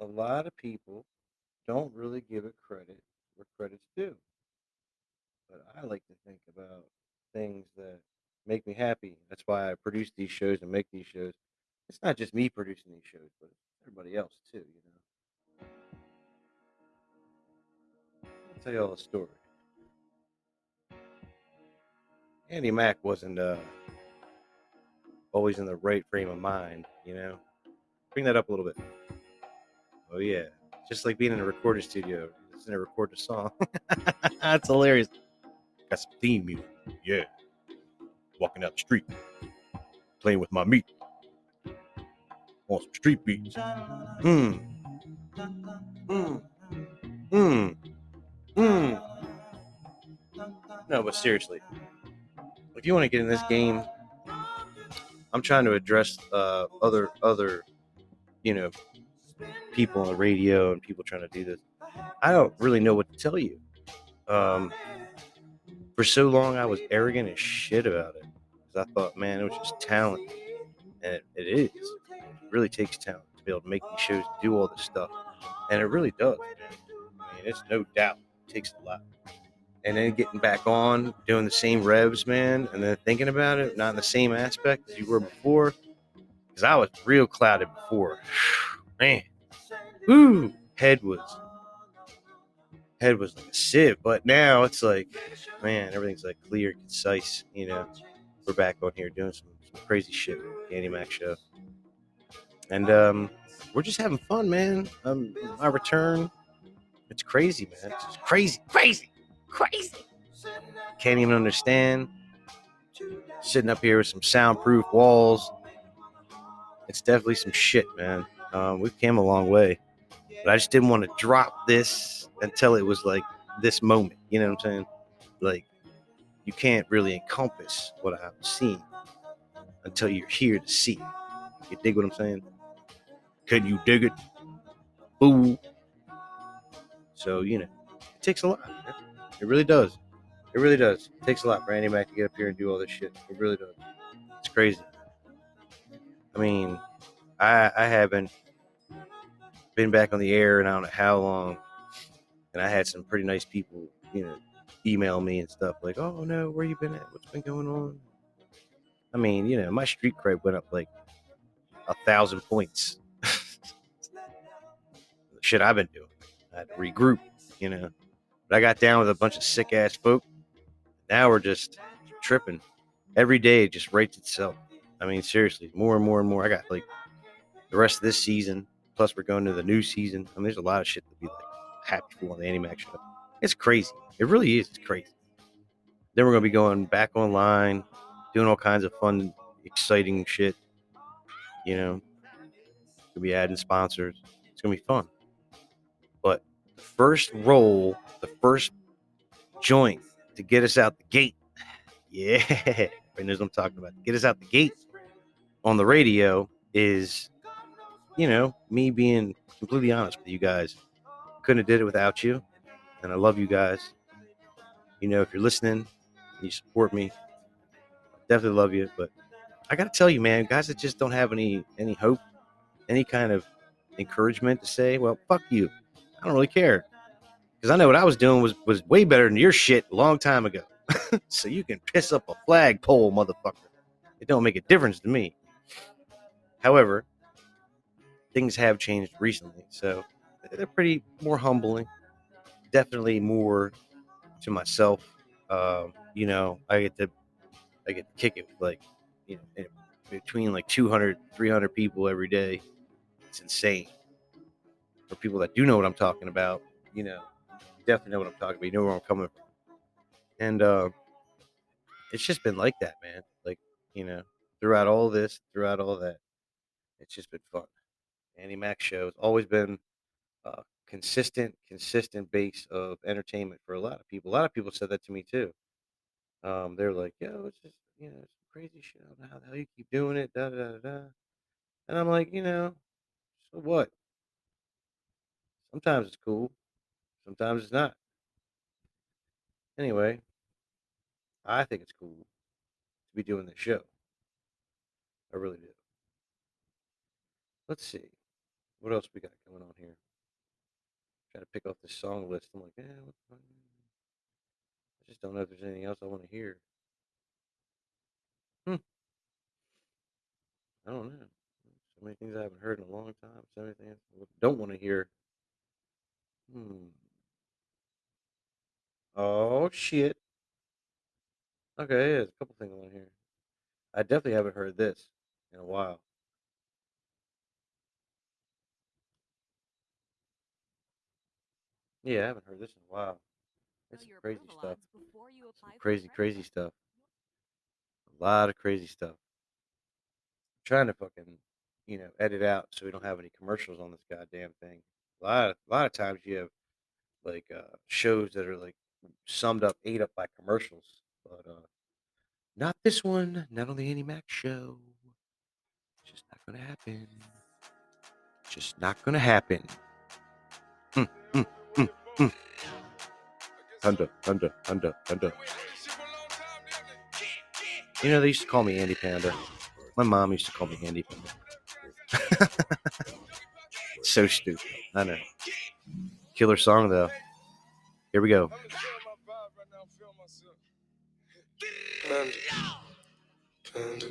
a lot of people don't really give it credit where credit's due. But I like to think about things that make me happy. That's why I produce these shows and make these shows. It's not just me producing these shows, but everybody else too, you know. I'll tell you all a story. Andy Mack wasn't uh, always in the right frame of mind, you know. Bring that up a little bit. Oh yeah, just like being in a recording studio, just in a recorded song. <laughs> That's hilarious. Got some theme music. Yeah. Walking out the street, playing with my meat on some street beats. Hmm. Hmm. Hmm. Hmm. No, but seriously, if you want to get in this game, I'm trying to address uh, other other, you know, people on the radio and people trying to do this. I don't really know what to tell you. Um, for so long, I was arrogant as shit about it because I thought, man, it was just talent, and it, it is. It really takes talent to be able to make these shows, do all this stuff, and it really does. I mean, it's no doubt it takes a lot. And then getting back on, doing the same revs, man, and then thinking about it, not in the same aspect as you were before, because I was real clouded before. <sighs> man, Ooh, head was head was like a sieve, but now it's like, man, everything's like clear, concise. You know, we're back on here doing some, some crazy shit Andy Mac show, and um, we're just having fun, man. Um, my return, it's crazy, man. It's crazy, crazy, crazy. Can't even understand. Sitting up here with some soundproof walls. It's definitely some shit, man. Um, we've came a long way, but I just didn't want to drop this until it was like this moment. You know what I'm saying? Like you can't really encompass what I've seen until you're here to see. You dig what I'm saying? Can you dig it? Boo. So, you know, it takes a lot. Man. It really does. It really does. It takes a lot for Andy Mac to get up here and do all this shit. It really does. It's crazy. I mean, I I haven't been back on the air and I don't know how long. And I had some pretty nice people, you know, email me and stuff like, "Oh no, where you been at? What's been going on?" I mean, you know, my street cred went up like a thousand points. <laughs> Shit, I've been doing. I had to regroup, you know. But I got down with a bunch of sick ass folk. Now we're just tripping. Every day it just rates itself. I mean, seriously, more and more and more. I got like the rest of this season. Plus, we're going to the new season. I mean, there's a lot of shit to be like happy for on the Animax show. It's crazy. It really is. It's crazy. Then we're gonna be going back online, doing all kinds of fun, exciting shit. You know, we'll be adding sponsors. It's gonna be fun. First roll, the first joint to get us out the gate, yeah, <laughs> everybody knows what I'm talking about. Get us out the gate on the radio is, you know, me being completely honest with you guys. Couldn't have did it without you, and I love you guys. You know, if you're listening, you support me. Definitely love you, but I gotta tell you, man, guys that just don't have any any hope, any kind of encouragement to say, well, fuck you. I don't really care. Because I know what I was doing was was way better than your shit a long time ago. <laughs> so you can piss up a flagpole, motherfucker. It don't make a difference to me. However, things have changed recently, so they're pretty more humbling. Definitely more to myself. Um, you know, I get to I get to kick it with like, you know, between like 200, 300 people every day. It's insane. For people that do know what I'm talking about, you know, definitely know what I'm talking about. You know where I'm coming from. And uh, it's just been like that, man. Like, you know, throughout all this, throughout all that, it's just been fun. Andy Mac show has always been a consistent, consistent base of entertainment for a lot of people. A lot of people said that to me too. Um, they're like, yo, it's just you know, it's crazy shit. I don't know how the hell you keep doing it, da da da. da." And I'm like, you know, so what? Sometimes it's cool, sometimes it's not. Anyway, I think it's cool to be doing this show. I really do. Let's see. What else we got going on here? Try to pick off this song list. I'm like, eh? I just don't know if there's anything else I want to hear. Hmm. I don't know. So many things I haven't heard in a long time. So many things I don't want to hear. Hmm. Oh shit. Okay, yeah, there's a couple things on here. I definitely haven't heard this in a while. Yeah, I haven't heard this in a while. It's crazy stuff. Some crazy, crazy stuff. A lot of crazy stuff. trying to fucking, you know, edit out so we don't have any commercials on this goddamn thing. A lot, of, a lot of times you have like uh, shows that are like summed up, ate up by commercials, but uh, not this one. Not on the Annie Mac show. It's just not gonna happen. Just not gonna happen. Mm, mm, mm, mm. Thunder, thunder, thunder, thunder. You know, they used to call me Andy Panda. My mom used to call me Andy Panda. <laughs> so stupid. I know. Killer song, though. Here we go. Panda.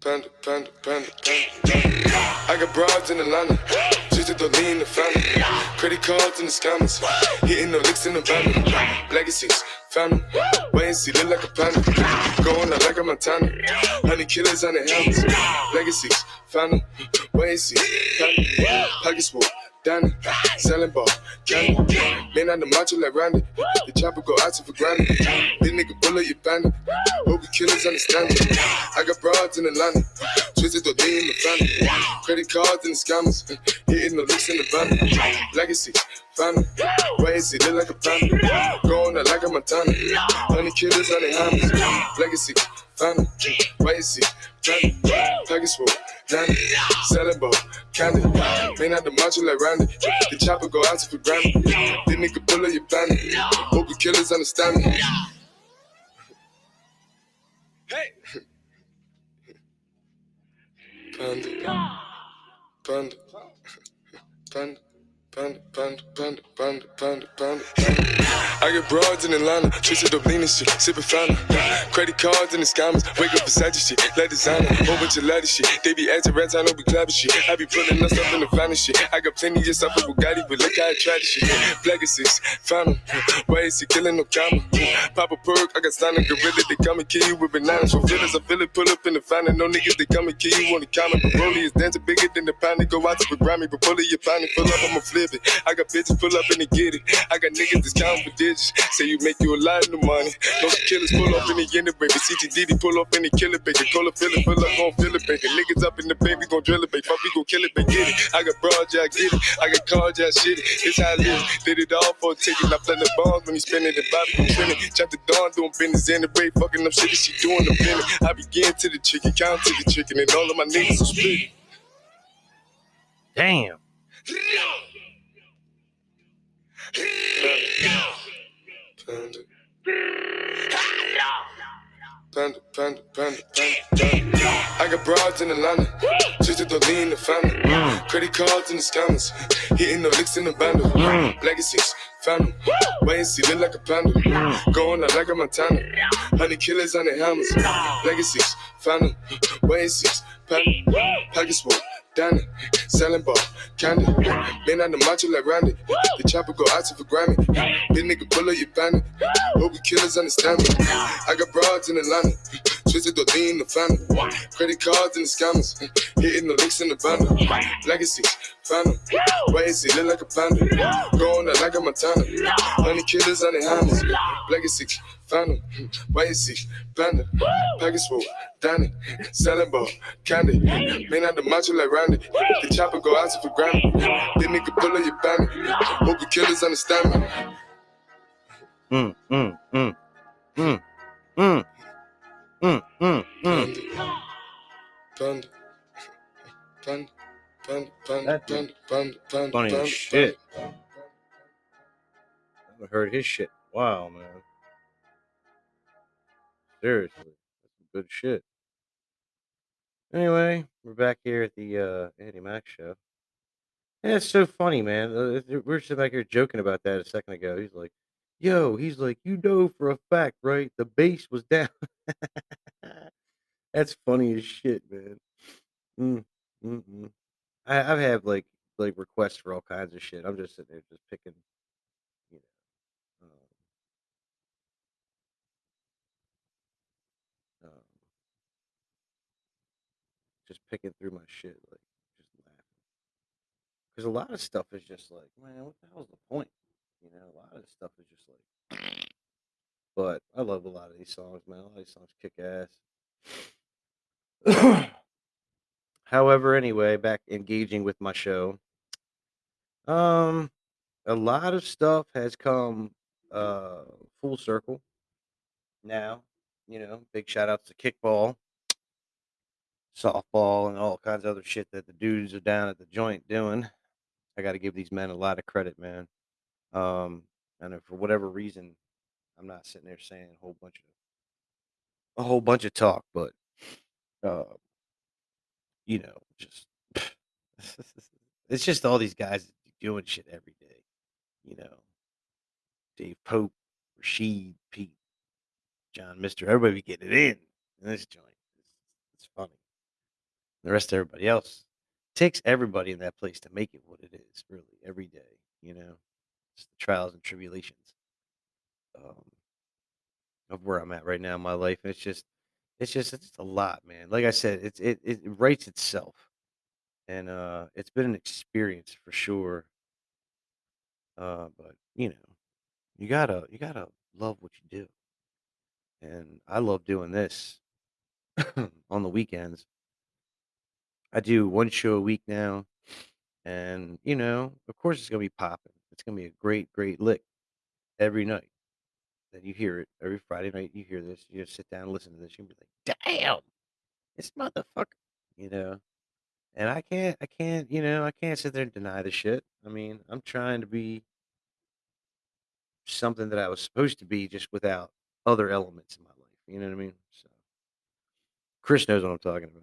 Panda. Panda, panda. I got broads in Atlanta. Just to lean the family. Credit cards in the scammers. Hitting the licks in the van. Legacies, family. Wait and see, look like a panda. Going out like a Montana. Honey killers on the helmets. Legacies, family. Wait and see, family. Pockets full. Danny, selling ball, candy. Man on the macho like Randy. The chopper go out for granted. This nigga bullet, you bandit. Hope you killers understand it. I got broads in Atlanta. Twisted the in the family. Credit cards and the scammers. Hitting the licks in the van. Legacy, family. Why is he look like a panda? Going out like a Montana. Honey killers on the hammers. Legacy, is he? Family. Package full. Danny, selling ball, candy. Man out the macho like Randy. The chopper go out to for granted. This nigga bullet, you bandit. Hope the killers understand me. Panda. Panda. Panda. Panda, I get broads in Atlanta, twisted up lean and shit, sipping fountain. Credit cards and the scammers, wake up beside shit, let designer, whole bunch of ladder shit. They be acting rats, I know we clapping shit. I be pulling us up in the finest shit. I got plenty of stuff with Bugatti, but look how I tried this shit. Legacies, found 'em. Why is he killing no comma? Pop a perk, I got signed gorilla, they come and kill you with bananas. For feelings, I feel it, pull up in the fountain. No niggas, they come and kill you on the counter. But Broly is dancing bigger than the pound. Go out to the Grammy, but pull it, you pound pull up, I'ma flip it. I got bitches pull up and they get it. I got niggas that's counting for digits. Say you make you a lot of money. Those killers pull up in the end, baby. CTDD pull up in the killer baby. Call it, fill it, fill up, gon' fill it, baby. Niggas up in the baby, gon' drill it, baby. Fuck, we gon' kill it, baby. Get it. I got broad, yeah, I get it. I got cards, yeah, shit it. It's how it is. Did it all for a ticket. I play the bombs when he spinning the body, I'm spinning. Chop the dawn, doing business in the break. Fucking up shit that she doing the minute. I begin to the chicken, count to the chicken, and all of my niggas are split. Damn. I got broads in Atlanta, just to lean in the family. Credit cards in the scammers, hitting the licks in the bundle. Legacies, 'em. Wait and see, look like a panda. Going out like a Montana. Honey killers on the hammers. Legacies, 'em. Wait and see, panda. Pockets full. Danny, selling ball, candy. Been on the macho like Randy. The chopper go out to for Grammy. Big nigga bullet, you bandit. Hope you killers understand me. I got broads in Atlanta. Twisted the lean in the family. Credit cards and the scammers. Hitting the licks in the bundle. Legacy, found 'em. Why is he look like a panda? Going out like a Montana. Honey killers on the hammers. Legacy, found 'em. Why is he panda? Package full. Danny, selling ball, candy. Man out the macho like Randy. The chopper go out to for granted. This nigga pull up your bandit. Hope the killers understand me. Mm, mm, mm, mm, mm, mm, mm, mm. Panda. dude, Panda. Panda. funny as shit. I haven't heard his shit in a while, man. Seriously, that's some good shit. Anyway, we're back here at the uh, Andy Mac show. And it's so funny, man. Uh, We were sitting back here joking about that a second ago. He's like, "Yo," he's like, "You know for a fact, right? The bass was down." <laughs> That's funny as shit, man. Mm. I, I've had like like requests for all kinds of shit. I'm just sitting there just picking, you know, um, um, just picking through my shit, like just laughing. Because a lot of stuff is just like, man, what the hell's the point? You know, a lot of stuff is just like. But I love a lot of these songs, man. A lot of these songs kick ass. <coughs> However, anyway, back engaging with my show. Um, a lot of stuff has come uh full circle now. You know, big shout outs to kickball, softball, and all kinds of other shit that the dudes are down at the joint doing. I got to give these men a lot of credit, man. Um, and for whatever reason, I'm not sitting there saying a whole bunch of a whole bunch of talk, but uh, you know, just <laughs> it's just all these guys doing shit every day. You know, Dave Pope, Rashid, Pete, John Mister, everybody be getting it in in this joint. It's, it's funny. The rest of everybody else takes everybody in that place to make it what it is, really, every day. You know, the trials and tribulations um, of where I'm at right now in my life. And it's just, it's just, it's a lot, man. Like I said, it's it it writes itself, and uh, it's been an experience for sure. Uh, but you know, you gotta you gotta love what you do, and I love doing this <clears throat> on the weekends. I do one show a week now, and you know, of course, it's gonna be popping. It's gonna be a great, great lick every night. Then you hear it every Friday night. You hear this. You just sit down and listen to this. You'll be like, "Damn, this motherfucker," you know. And I can't, I can't, you know, I can't sit there and deny the shit. I mean, I'm trying to be something that I was supposed to be, just without other elements in my life. You know what I mean? So Chris knows what I'm talking about.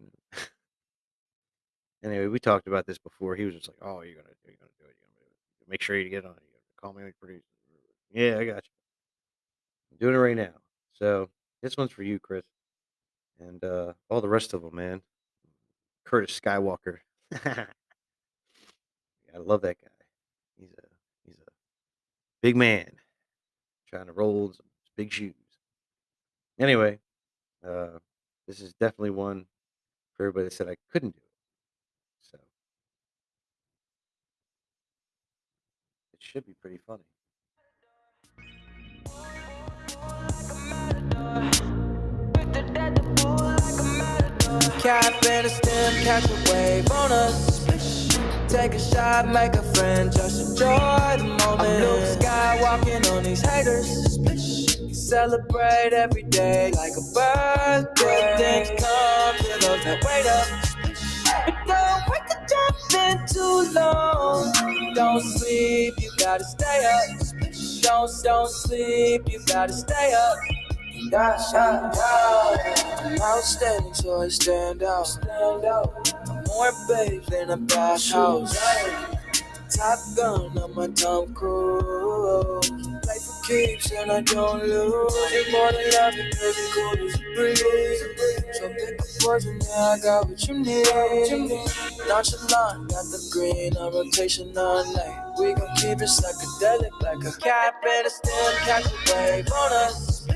you. <laughs> Anyway, we talked about this before. He was just like, "Oh, you're gonna, you're gonna do it. You're gonna do it. Make sure you get on. call me when you produce." it." Yeah, I got you. I'm doing it right now. So this one's for you, Chris, and uh, all the rest of them, man. Curtis Skywalker. <laughs> I love that guy. He's a he's a big man trying to roll some big shoes. Anyway, uh, this is definitely one for everybody that said I couldn't do it. So it should be pretty funny. Cap and a stem, catch a wave on us. Take a shot, make a friend, just enjoy the moment. I'm blue sky walking on these haters. Celebrate every day like a birthday. Things come to those that wait up. But don't wake a jump in too long. Don't sleep, you gotta stay up. Don't don't sleep, you gotta stay up. I'm outstanding, so I stand out. Stand out. I'm more babes than a bathhouse. Top gun on my Tom Cruise. Keeps and I don't lose. You're more than love because you're cool as a breeze. So pick a poison, yeah, I got what you need. Nonchalant, got the green on rotation all night. We gon' keep it psychedelic like a cap and a stem, catch a wave on us.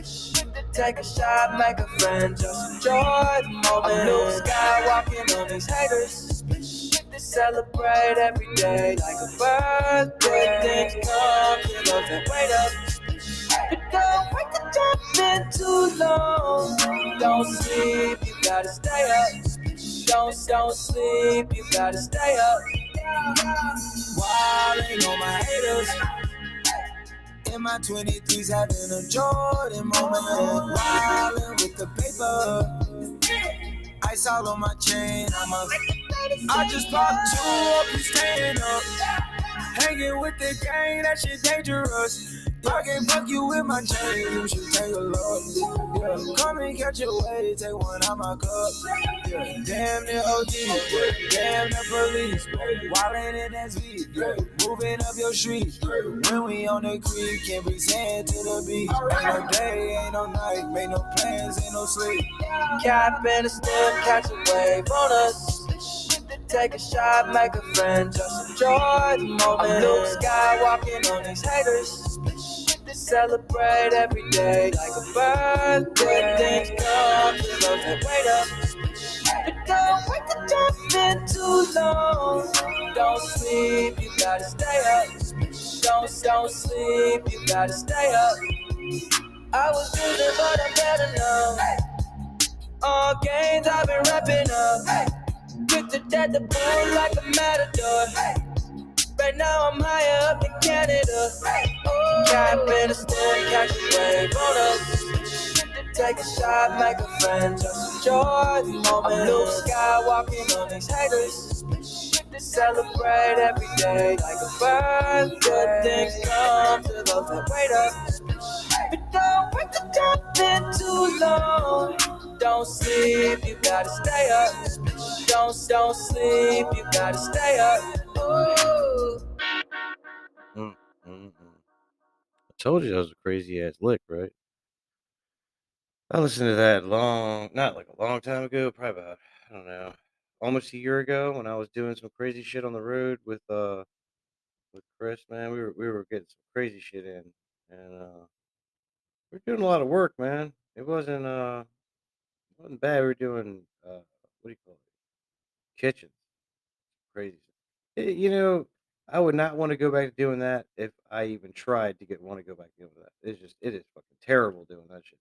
Take a shot, make a friend, just enjoy the moment. I'm blue sky walking on these haters. Celebrate every day like a birthday. Things come those that wait up. Too long. Don't sleep, you gotta stay up. Don't don't sleep, you gotta stay up. Wilding on my haters. in my 23s having a Jordan moment. Wildin' with the paper. Ice all on my chain. I'm a, I just popped two up and staying up. Hanging with the gang, that shit dangerous. I can fuck you with my chain, you should take a look. Yeah. Come and catch a wave, take one out my cup. Yeah. Damn the OG, damn the police. Wildin' in SV, yeah. moving up your street. When we on the creek, can't be sand to the beach. Ain't no day, ain't no night, make no plans, ain't no sleep. Cap in the stem, catch a wave on us. Take a shot, make a friend, just enjoy the moment. I'm Luke Skywalking on these haters. Celebrate every day like a birthday. Things come to those that wait up. But don't wait to jump in too long. Don't sleep, you gotta stay up. Don't, don't sleep, you gotta stay up. I was losing, but I'm better now. All games I've been wrapping up. The dead the bull like a matador. Right now I'm higher up in Canada. Oh. Cap in the stand, catch a wave. Take a shot, make a friend, just enjoy the moment. I'm Luke Skywalking on these haters. Celebrate every day like a birthday. Good things come to those that wait up. But don't wait to jump in too long. Don't sleep, you gotta stay up. Don't, don't sleep, you gotta stay up. Ooh. Mm, mm, mm. I told you that was a crazy ass lick, right? I listened to that long, not like a long time ago, probably about, I don't know, almost a year ago when I was doing some crazy shit on the road with, uh, with Chris, man. We were, we were getting some crazy shit in and, uh, we're doing a lot of work, man. It wasn't, uh, wasn't bad. We were doing, uh, what do you call it? Kitchens. Crazy. Eh, You know, I would not want to go back to doing that if I even tried to get want to go back to doing that. It's just it is fucking terrible doing that shit.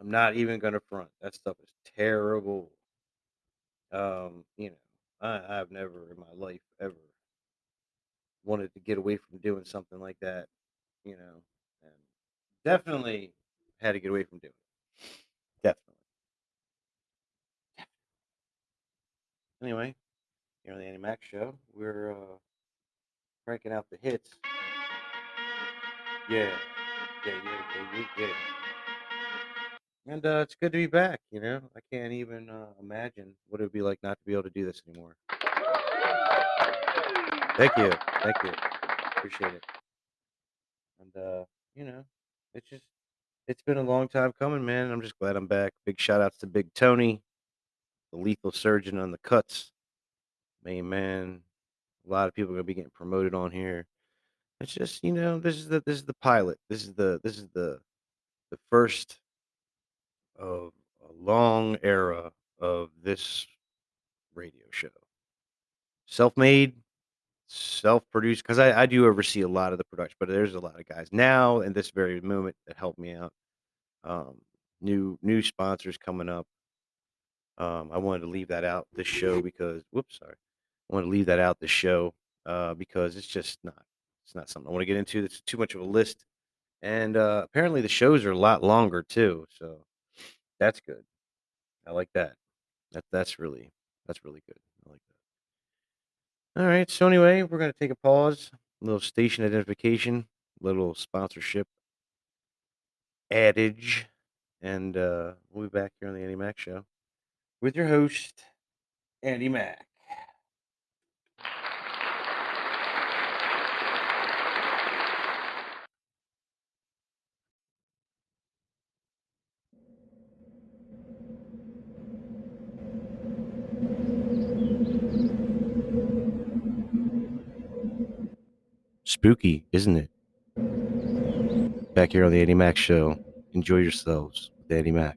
I'm not even gonna front. That stuff is terrible. Um, you know, I, I've never in my life ever wanted to get away from doing something like that, you know, and definitely had to get away from doing it. Definitely. Anyway, here on the Annie Mac Show, we're uh, cranking out the hits. Yeah, yeah, yeah, yeah, yeah, yeah. And uh, it's good to be back. You know, I can't even uh, imagine what it would be like not to be able to do this anymore. Thank you, thank you, appreciate it. And uh, you know, it's just it's been a long time coming, man. I'm just glad I'm back. Big shout outs to Big Tony, the lethal surgeon on the cuts. Main man. A lot of people are gonna be getting promoted on here. It's just, you know, this is the this is the pilot. This is the this is the the first of a long era of this radio show. Self-made, self-produced, because I, I do oversee a lot of the production, but there's a lot of guys now in this very moment that help me out. Um, new new sponsors coming up. Um, I wanted to leave that out this show because whoops, sorry. I want to leave that out this show uh, because it's just not it's not something I want to get into. It's too much of a list, and uh, apparently the shows are a lot longer too. So that's good. I like that. That that's really that's really good. I like that. All right. So anyway, we're gonna take a pause. A little station identification, little sponsorship adage, and uh, we'll be back here on the Andy Mac Show with your host Andy Mack. Spooky, isn't it? Back here on the Andy Mac Show. Enjoy yourselves with Andy Mac.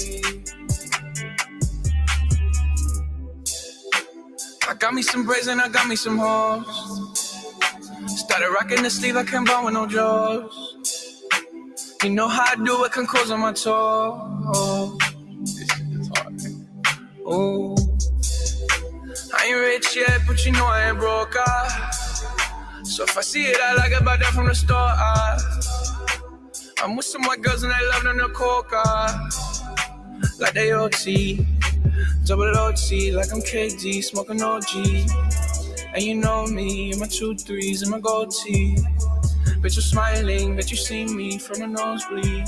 I got me some braids and I got me some hoes. Started rocking the sleeve, I can't buy with no jaws. You know how I do it, can close on my toe. Oh, I ain't rich yet, but you know I ain't broke. Ah. So if I see it, I like it, buy that from the store. Ah. I'm with some white girls and they love them the coca. Like they OT, double OT, like I'm KD, smoking OG. And you know me, and my two threes and my gold tee. Bet you're smiling, bet you see me from the nosebleed.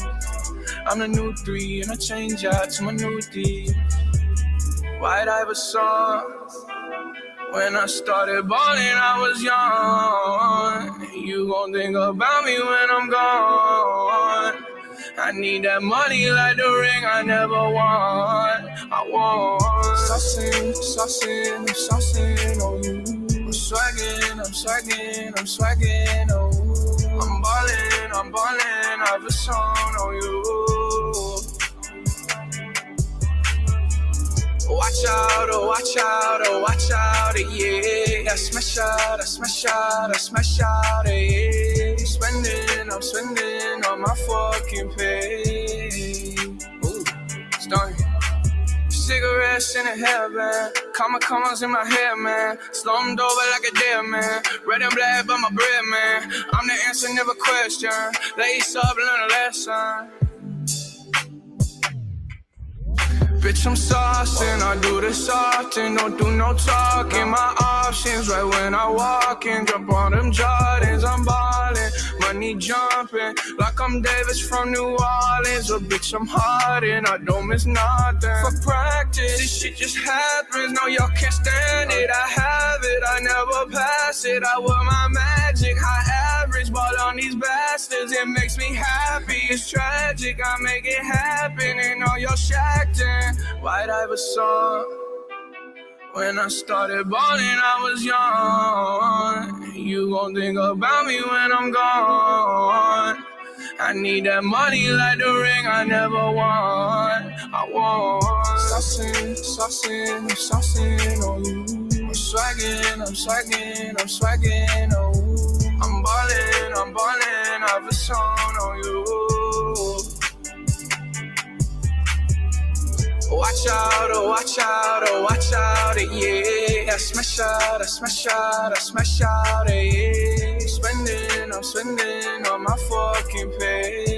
I'm the new three, and I change out to my new D. White Iverson. When I started balling, I was young. You gon' think about me when I'm gone. I need that money like the ring I never won. I want saucing, saucing, I'm saucing on you. I'm swagging, I'm swagging, I'm swagging, oh. I'm ballin', I'm ballin', I have a song on you. Watch out, oh, watch out, oh, watch out, yeah. I smash out, I smash out, I smash out, yeah. I'm spending, I'm spending on my fucking pay. Ooh, starting. Cigarettes in a hairband, comma commas in my hair, man. Slumped over like a dead man. Red and black, but my bread, man. I'm the answer, never question. Lace up, learn a lesson. Bitch, I'm saucing, I do this often, don't do no talking. My options right when I walk in, jump on them Jordans, I'm ballin', money jumping, like I'm Davis from New Orleans. Or bitch, I'm hard and I don't miss nothing. For practice, this shit just happens, no, y'all can't stand it. I have it, I never pass it. I wear my magic, high average, ball on these bastards. It makes me happy, it's tragic, I make it happen, and all y'all shacked in. White Iverson. When I started balling, I was young. You gon' think about me when I'm gone. I need that money like the ring I never won. I want saucing, saucing, I'm saucing on you. I'm swagging, I'm swagging, I'm swagging, oh. I'm ballin', I'm ballin', I've a song on you. Watch out, oh, watch out, oh, watch out, eh, yeah. I smash out, I smash out, I smash out, eh, yeah. Spending, I'm spending on my fucking pay.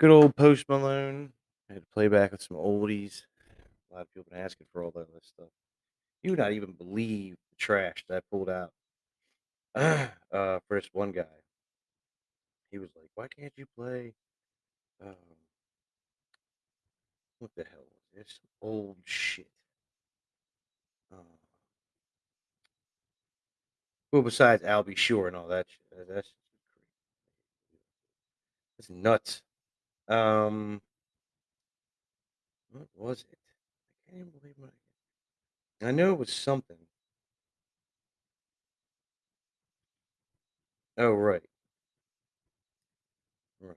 Good old Post Malone. I had to play back with some oldies. A lot of people been asking for all that stuff. You would not even believe the trash that I pulled out <clears throat> uh, for this one guy. He was like, "Why can't you play?" Um, what the hell was this? Old shit. Uh, well, besides I'll be sure and all that shit. That's that's nuts. Um, what was it? I can't even believe my. I know it was something. Oh right. Right.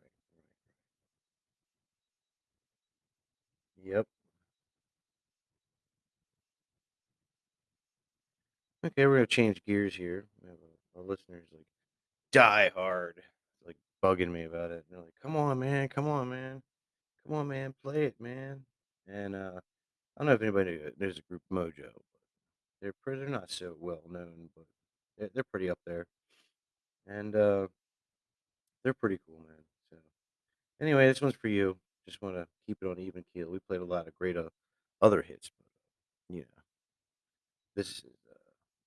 Yep. Okay, we're gonna change gears here. We have a, our listeners like die hard, bugging me about it. They're like, "Come on, man! Come on, man! Come on, man! Play it, man!" And uh, I don't know if anybody knew- there's a group Mojo. But they're pretty, they're not so well known, but they're, they're pretty up there, and uh, they're pretty cool, man. So anyway, this one's for you. Just want to keep it on even keel. We played a lot of great uh, other hits, but you know, this is uh,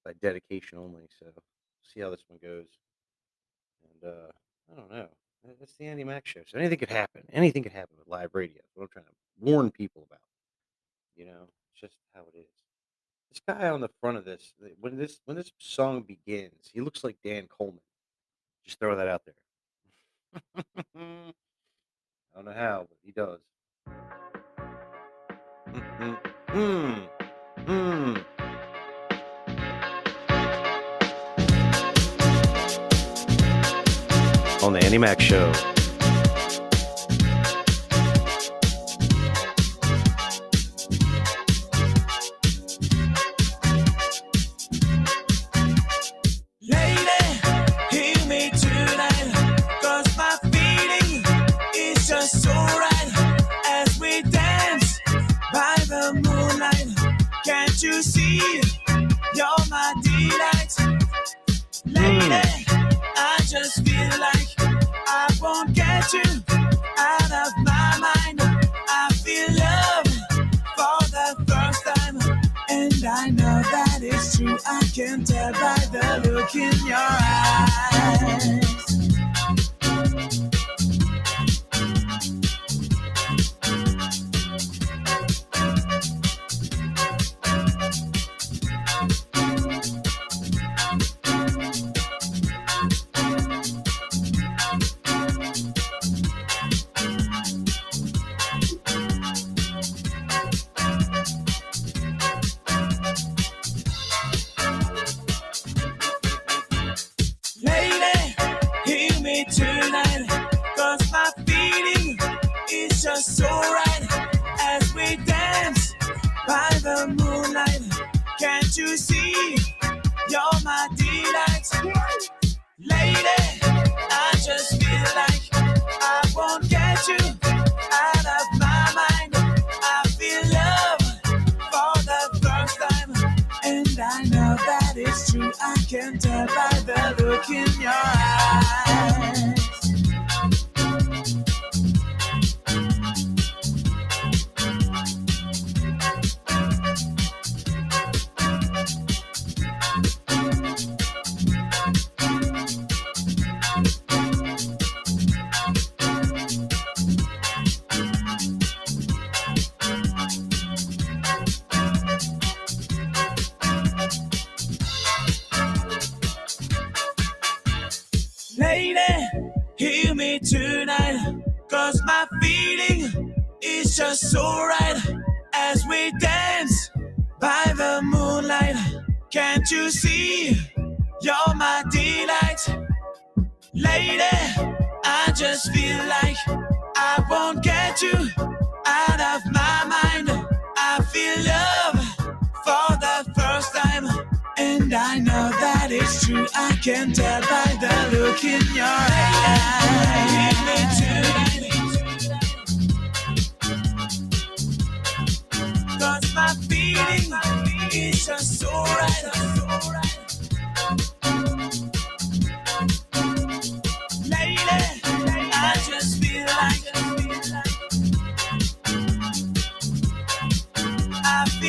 by dedication only. So see how this one goes. And uh, I don't know. It's the Andy Mac show, so anything could happen. Anything could happen with live radio. That's what I'm trying to warn people about. You know, it's just how it is. This guy on the front of this, when this when this song begins, he looks like Dan Coleman. Just throw that out there. <laughs> I don't know how, but he does. <laughs> Mm, mm, On the Andy Mac show.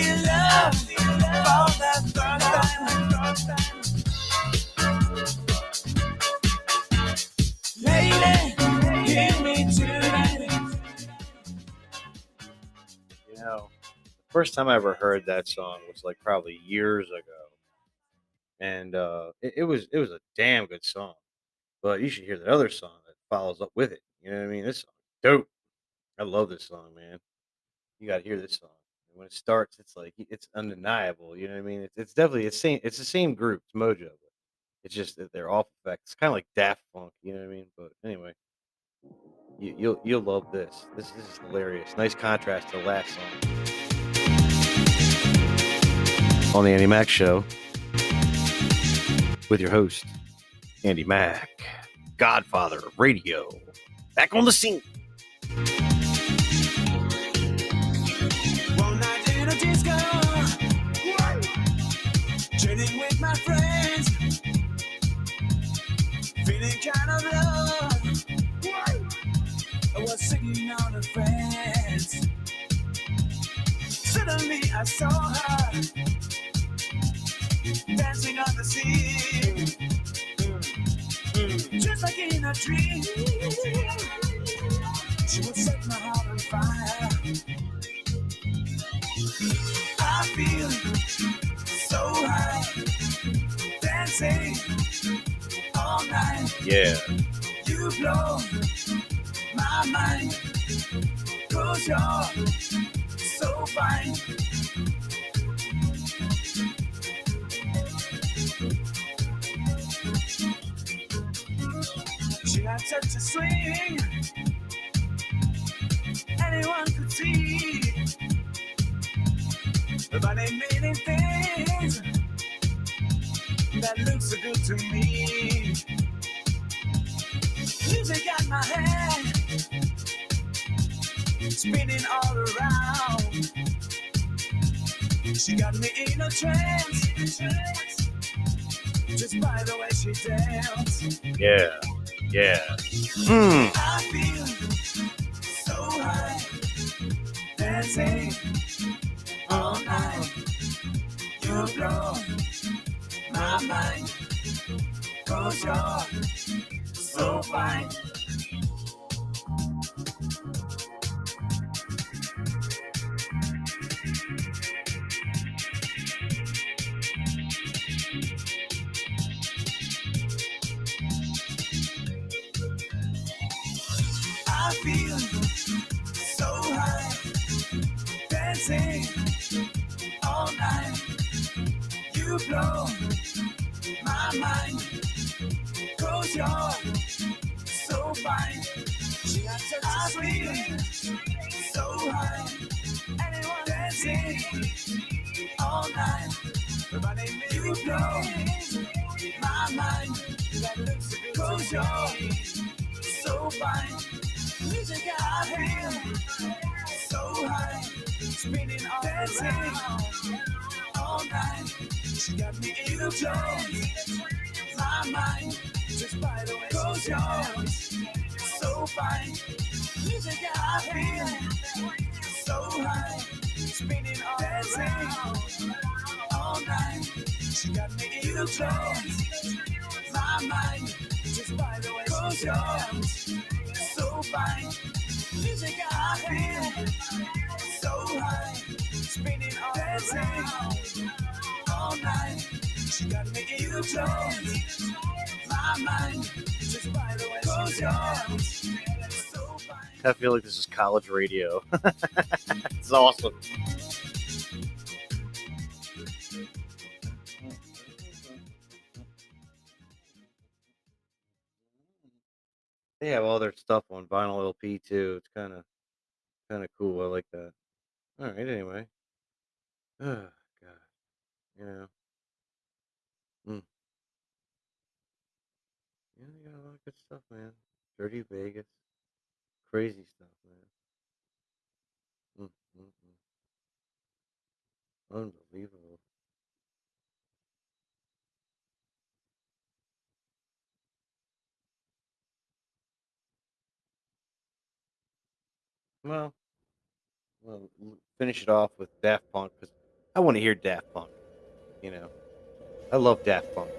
Feel love for the first time. You know, the first time I ever heard that song was like probably years ago, and uh, it, it was it was a damn good song. But you should hear that other song that follows up with it. You know what I mean? This song, dope. I love this song, man. You got to hear this song. When it starts, it's like it's undeniable. You know what I mean? It's, it's definitely it's same. It's the same group. It's Mojo. It's just that they're off effects. Kind of like Daft Punk. You know what I mean? But anyway, you, you'll you'll love this. This, this is hilarious. Nice contrast to the last song on the Andy Mac show. with your host, Andy Mac, Godfather of Radio, back on the scene. On a. Suddenly I saw her dancing on the sea, just like in a dream. She would set my heart on fire. I feel so high, dancing all night. Yeah. You blow my mind, cause you're so fine. She had such a swing, anyone could see. But ain't many things that look so good to me. Music got my head spinning all around. She got me in a trance just by the way she danced. Yeah. Yeah. Hmm. I feel so high, dancing all night. You blow my mind, cause you're so fine. I feel so high, dancing all night. You blow my mind, cause you're so fine. She got such a swing, so high. Anyone dancing all night. You blow my mind, cause you're so fine. Music I feel so high, spinning dancing all night. She got me in. My mind, just by the way, cause you're so fine. Music I feel so high, spinning all dancing all night. She got me in a trance. My mind, just by the way, cause you're so fine. Music I feel so high, spinning all dancing all night. She got me in a trance. My mind, just by the way, cause you're so. I feel like this is college radio. <laughs> it's awesome. They have all their stuff on vinyl LP too. It's kind of kind of cool. I like that. All right. Anyway. Oh God. You know. Mm. Yeah, they got a lot of good stuff, man. Dirty Vegas. Crazy stuff, man. Mm, mm, mm. Unbelievable. Well, well, finish it off with Daft Punk because I want to hear Daft Punk. You know, I love Daft Punk.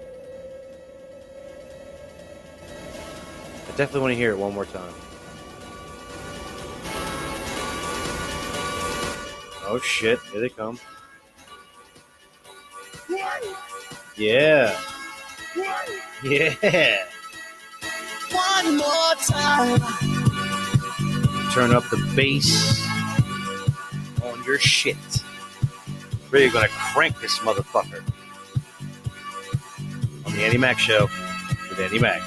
I definitely want to hear it one more time. Oh shit! Here they come. Yeah. <laughs> Yeah. One more time. Turn up the bass on your shit. Really gonna crank this motherfucker. On the Andy Mac Show with Andy Mac.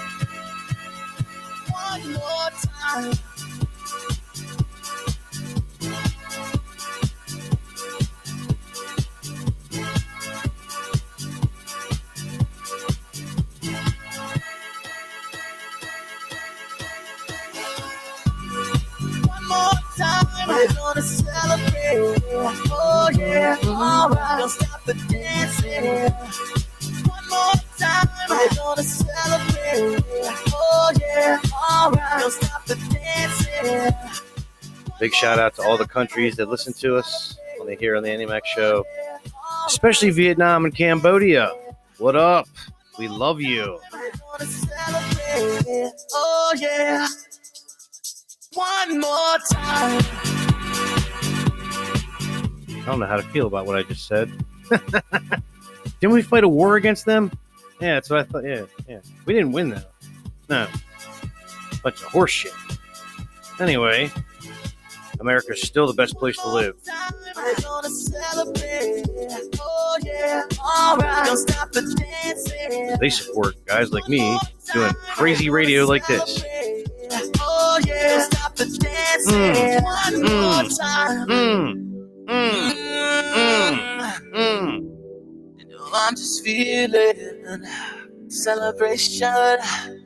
Oh yeah, alright. Don't stop the dancing. One more time, we're gonna celebrate. Oh yeah, alright. Don't stop the dancing. Big shout out to all the countries that listen to us when they hear on the Animax show, especially Vietnam and Cambodia. What up? We love you. Oh yeah. One more time. I don't know how to feel about what I just said. <laughs> didn't we fight a war against them? Yeah, that's what I thought. Yeah, yeah. We didn't win though. No. Bunch of horseshit. Anyway, America's still the best place to live. We're gonna celebrate. Oh yeah. Alright. Don't stop the dancing. They support guys like me doing crazy radio like this. Oh yeah. Stop the dancing. Mm, One mm, mm, Mm. I'm just feeling celebration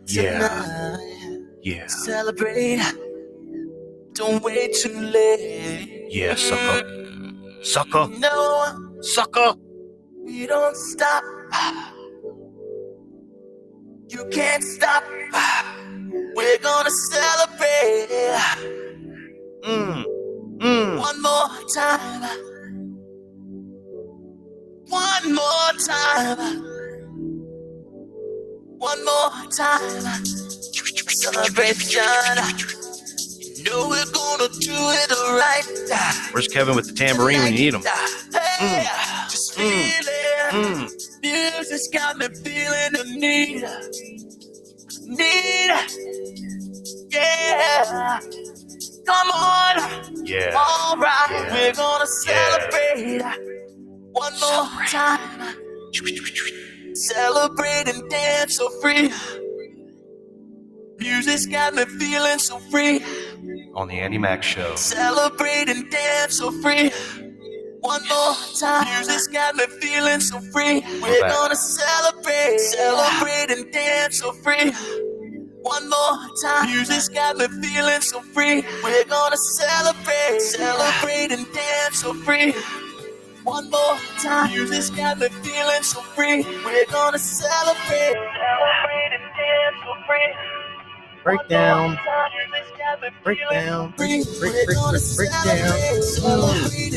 Yeah. tonight. Yeah. Celebrate. Don't wait too late. Yeah, sucker. Sucker. No, Sucker. we don't stop. You can't stop. We're gonna celebrate. Mm. Mm. One more time. One more time. One more time. Celebration. You know we're gonna do it right. Where's Kevin with the tambourine when you need him? Hey, just feel it. Mm. Music's got me feeling the need. Need. Yeah. Come on. Yeah. All right. Yeah. We're gonna Yeah. celebrate. One more time. Celebrate and dance so free. Music's got me feeling so free. On the Andy Mac Show. Celebrate and dance so free. One more time. Music's got me feeling so free. We're gonna celebrate. Celebrate and dance so free. One more time. Music's got me feeling so free. We're gonna celebrate. Celebrate and dance so free. One more time. Music's got me feeling so free. We're gonna celebrate. Celebrate and dance so free. Breakdown. Breakdown. Break, break, break, break, break down. Celebrate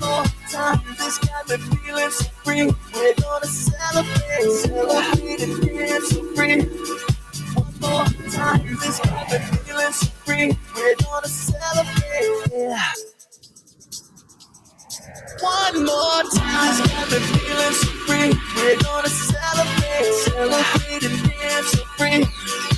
More time, music's got me feeling so free. We're gonna celebrate, celebrate and dance so free. One more time, music's got me feeling so free. We're gonna celebrate. One more time, got feeling so free. We're gonna celebrate, celebrate and dance so free.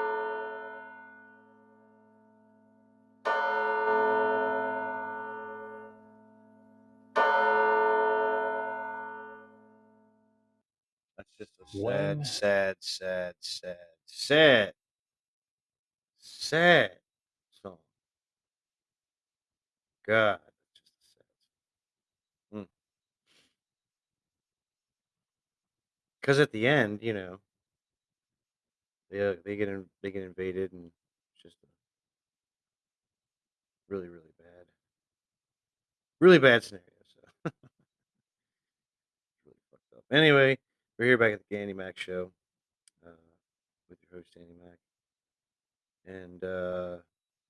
just a sad, One- sad, sad, sad, sad, sad song. God. just a sad. Because mm. at the end, you know, they they get in, they get invaded, and just really, really bad, really bad scenario. So <laughs> really fucked up. Anyway, we're here back at the Andy Mac show uh, with your host Andy Mac, and uh,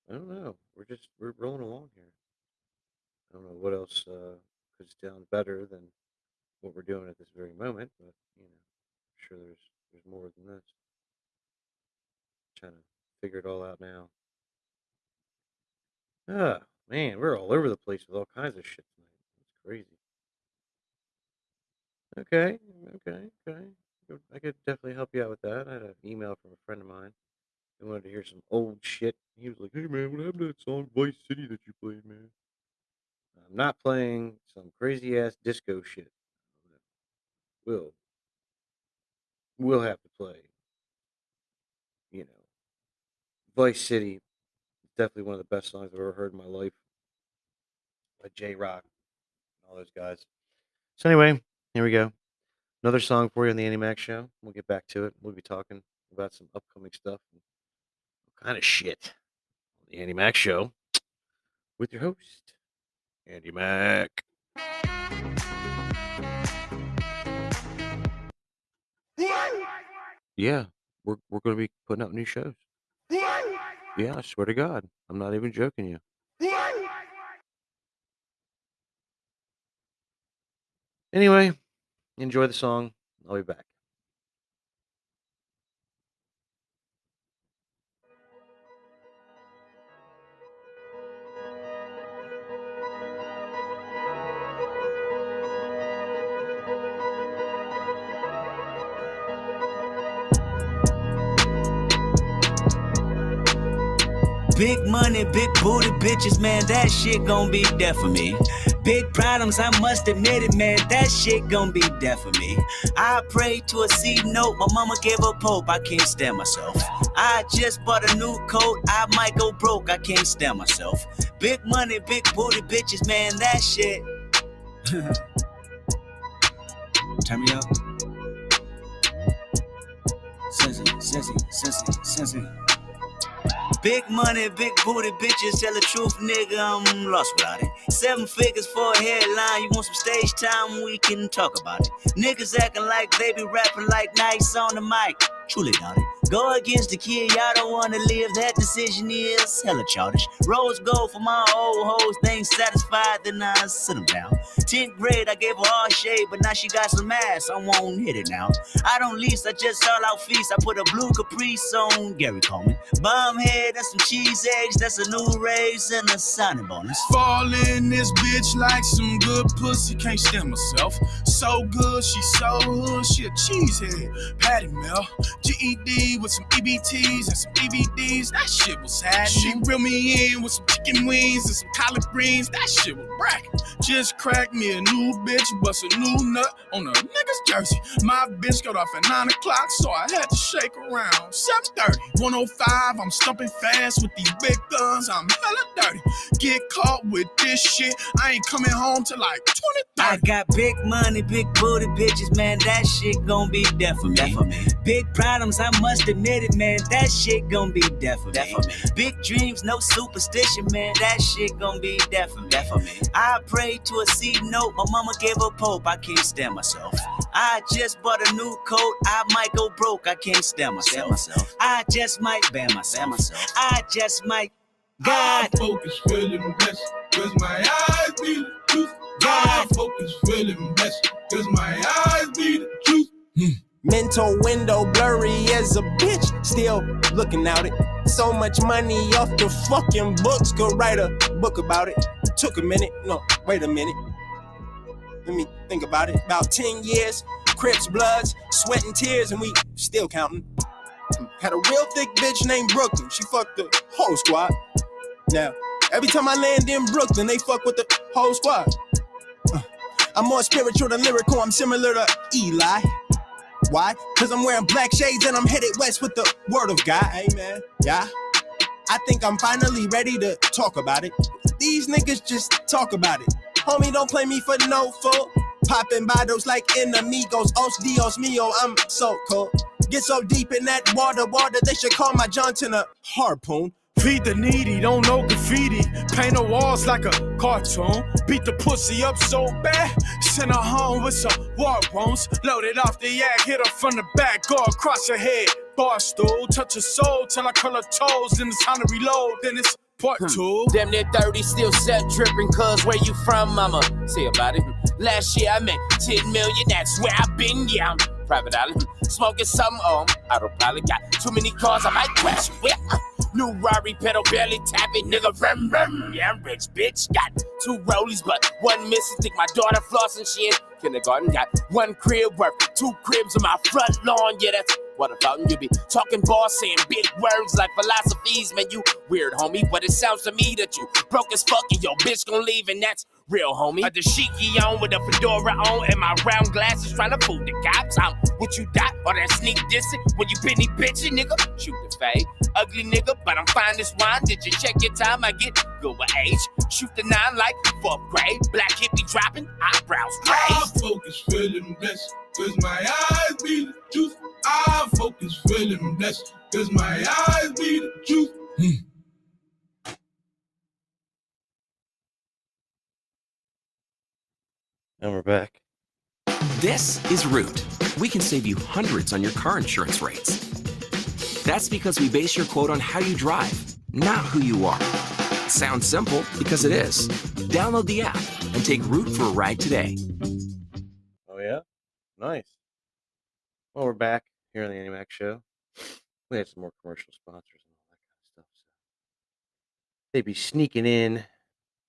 I don't know. We're just we're rolling along here. I don't know what else uh, could sound better than what we're doing at this very moment, but you know, I'm sure there's there's more than this. trying to figure it all out now. Ah, man, we're all over the place with all kinds of shit tonight. It's crazy. Okay, okay, okay. I could definitely help you out with that. I had an email from a friend of mine. He wanted to hear some old shit. He was like, "Hey man, what happened to that song Vice City that you played, man?" I'm not playing some crazy ass disco shit. Will we'll have to play. You know, Vice City. Definitely one of the best songs I've ever heard in my life. By Jay Rock all those guys. So anyway, here we go. Another song for you on the Andy Mac show. We'll get back to it. We'll be talking about some upcoming stuff and kind of shit on the Andy Mac show with your host, Andy Mac. Yeah, we're we're gonna be putting out new shows. Yeah, I swear to God, I'm not even joking you. Anyway, enjoy the song. I'll be back. Big money, big booty bitches, man, that shit gon' be there for me. Big problems, I must admit it, man, that shit gon' be there for me. I prayed to a C note, my mama gave up hope, I can't stand myself. I just bought a new coat, I might go broke, I can't stand myself. Big money, big booty bitches, man, that shit. <laughs> Turn me up. Sissy, sissy, sissy, sissy. Big money, big booty bitches, tell the truth, nigga, I'm lost without it. Seven figures for a headline, you want some stage time, we can talk about it. Niggas acting like they be rapping like nice on the mic, truly doubt it. Go against the kid, y'all don't wanna live, that decision is hella childish. Rose gold for my old hoes, they ain't satisfied, then I sit them down. 10th grade, I gave her all shade, but now she got some ass, I won't hit it now. I don't lease, I just sell out feast, I put a blue caprice on Gary Coleman. Bomb head, that's some cheese eggs, that's a new raise and a signing bonus. Fall in this bitch like some good pussy, can't stand myself. So good, she so hood, she a cheesehead. Patty Mel, GED with some EBTs and some EBDs, that shit was sad. She reeled me in with some chicken wings and some collard greens, that shit was bracket. Just cracked me a new bitch, bust a new nut on a nigga's jersey. My bitch got off at 9 o'clock, so I had to shake around. 7.30, 105, I'm stumping fast with these big guns, I'm hella dirty. Get caught with this shit, I ain't coming home till like 20 I got big money, big booty bitches, man. That shit gon' be death for me. Big problems, I must admit it, man. That shit gon' be death for me. Big dreams, no superstition, man. That shit gon' be death for me. I prayed to a C note, my mama gave up hope. I can't stand myself. I just bought a new coat, I might go broke. I can't stand myself. I just might ban myself. I just might. God. focus feeling blessed, cause my eyes be the truth. God focus feeling blessed, cause my eyes be the truth. Hmm. Mental window blurry as a bitch, still looking out it. So much money off the fucking books, could write a book about it. Took a minute, no, wait a minute. Let me think about it. About 10 years, Crips, Bloods, sweat and tears, and we still counting. Had a real thick bitch named Brooklyn. She fucked the whole squad. Now, every time I land in Brooklyn, they fuck with the whole squad. Uh, I'm more spiritual than lyrical. I'm similar to Eli. Why? Cause I'm wearing black shades and I'm headed west with the word of God. Amen. Yeah. I think I'm finally ready to talk about it. These niggas just talk about it. Homie, don't play me for no fool. Popping bottles like enemigos. Os Dios mío, I'm so cold. Get so deep in that water, water, they should call my Johnson a harpoon. Feed the needy, don't know graffiti. Paint the walls like a cartoon. Beat the pussy up so bad. Send her home with some war wounds. Loaded off the yak, hit her from the back, go across her head. Bar stool, touch her soul till I curl her toes. Then it's time to reload. Then it's part hmm. two. Damn near 30, still set dripping, cuz where you from, mama? Say about it. Last year I made 10 million, that's where I've been, yeah. I'm private island. Smoking something, oh, I'm autopilot. Got too many cars, I might crash. Yeah. New Rari pedal barely tapping, nigga. Rum, rum. Yeah, I'm rich, bitch. Got two rollies, but one missing. Think my daughter flossing shit. Kindergarten got one crib worth two cribs on my front lawn. Yeah, that's what about you be talking boss, saying big words like philosophies, man. You weird, homie, but it sounds to me that you broke as fuck and your bitch gon' leave, and that's real, homie. Got A dashiki on with a fedora on and my round glasses trying to fool the cops. I'm what you got or that sneak dissing when you penny bitchin', nigga. Shoot the fade, ugly nigga, but I'm fine as wine. Did you check your time? I get good with age. Shoot the nine like fourth grade. Black Hippy dropping, eyebrows I raised. focus feeling blessed, cause my eyes be the truth. I focus feeling blessed, cause my eyes be the truth. And we're back. This is Root. We can save you hundreds on your car insurance rates. That's because we base your quote on how you drive, not who you are. Sounds simple because it is. Download the app and take Root for a ride today. Oh yeah, nice. Well, we're back here on the Animax Show. We had some more commercial sponsors and all that kind of stuff. So they'd be sneaking in,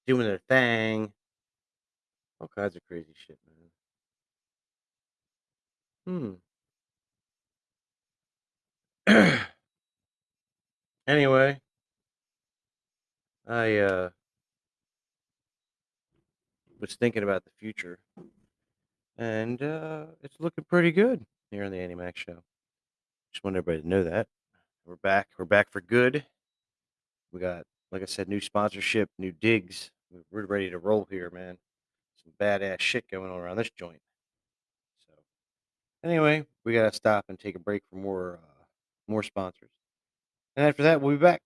doing their thing, all kinds of crazy shit, man. Hmm. <clears throat> anyway, I uh was thinking about the future, and uh it's looking pretty good here on the Animax Show. Just want everybody to know that we're back. We're back for good. We got, like I said, new sponsorship, new digs. We're- We're ready to roll here, man. Some badass shit going on around this joint. So, anyway, we gotta stop and take a break for more, uh, more sponsors. And after that, we'll be back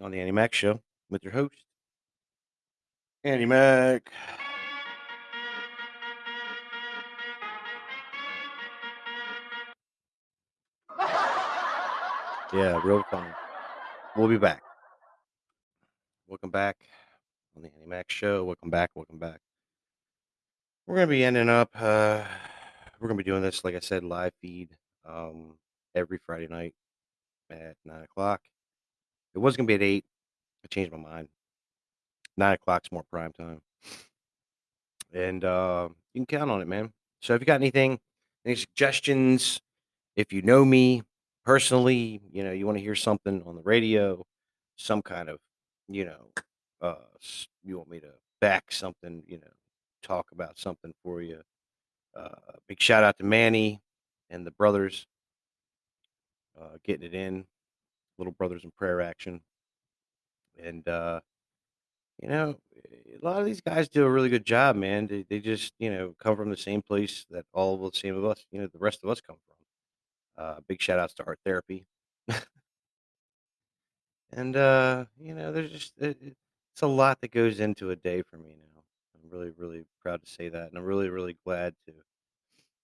on the Andy Mac Show with your host, Andy Mac. Yeah, real fun. We'll be back. Welcome back on the Annie Mac Show. Welcome back. Welcome back. We're gonna be ending up. Uh, we're gonna be doing this, like I said, live feed um, every Friday night at nine o'clock. It was gonna be at eight. I changed my mind. Nine o'clock's more prime time, and uh, you can count on it, man. So if you got anything, any suggestions, if you know me personally, you know, you want to hear something on the radio, some kind of, you know, uh, you want me to back something, you know, talk about something for you. Uh, big shout out to Manny and the brothers uh, getting it in, little brothers in prayer action, and uh, you know, a lot of these guys do a really good job, man. They, they just, you know, come from the same place that all of the same of us, you know, the rest of us come from. Uh, big shout outs to Art Therapy. <laughs> and, uh, you know, there's just, it, it- it's a lot that goes into a day for me now. Really, really proud to say that. And I'm really, really glad to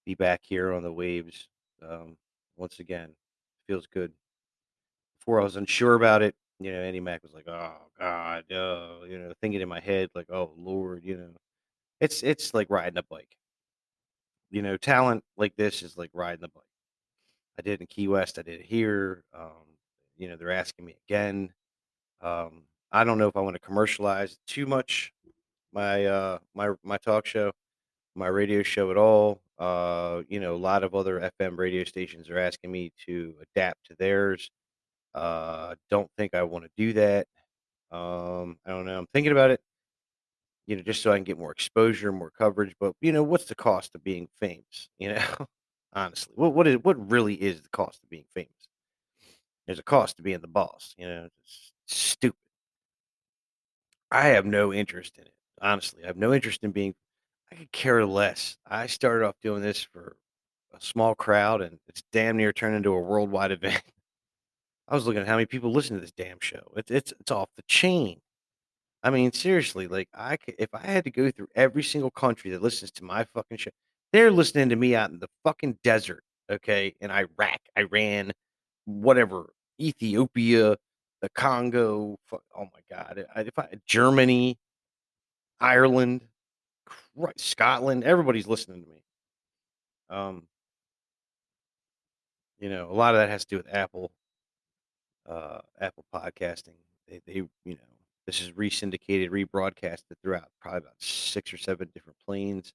be back here on the waves um, once again. Feels good. Before I was unsure about it, you know, Andy Mac was like, "Oh God, oh," you know, thinking in my head like, "Oh Lord," you know, it's it's like riding a bike. You know, talent like this is like riding the bike. I did in Key West. I did it here. Um, you know, they're asking me again. Um, I don't know if I want to commercialize too much my uh my my talk show, my radio show at all. Uh, you know, a lot of other FM radio stations are asking me to adapt to theirs. Uh, don't think I want to do that. Um, I don't know. I'm thinking about it. You know, just so I can get more exposure, more coverage. But you know, what's the cost of being famous? <laughs> You know, honestly, what what is what really is the cost of being famous? There's a cost to being the boss. You know, it's stupid. I have no interest in it. Honestly, I have no interest in being. I could care less. I started off doing this for a small crowd, and it's damn near turned into a worldwide <laughs> event. I was looking at how many people listen to this damn show. It's it's it's off the chain. I mean, seriously, like I could, if I had to go through every single country that listens to my fucking show, they're listening to me out in the fucking desert, okay, in Iraq, Iran, whatever, Ethiopia, the Congo. fu- Oh my God, if I Germany, Ireland, Scotland, everybody's listening to me. Um, you know, a lot of that has to do with Apple, uh, Apple podcasting. They, they, you know, this is re-syndicated, rebroadcasted throughout probably about six or seven different planes.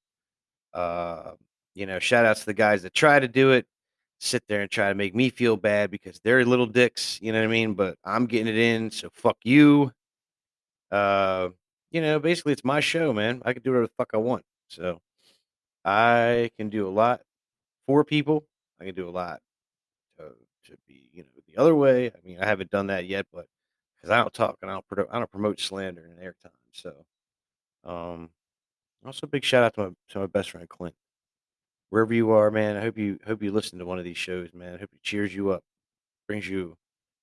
Uh, you know, shout outs to the guys that try to do it, sit there and try to make me feel bad because they're little dicks. You know what I mean? But I'm getting it in, so fuck you. Uh, you know, basically, it's my show, man. I can do whatever the fuck I want. So I can do a lot for people. I can do a lot to, to be, you know, the other way. I mean, I haven't done that yet, but because I don't talk and I don't promote, I don't promote slander and airtime. So, um, also big shout out to my to my best friend Clint. Wherever you are, man, I hope you hope you listen to one of these shows, man. I hope it cheers you up, brings you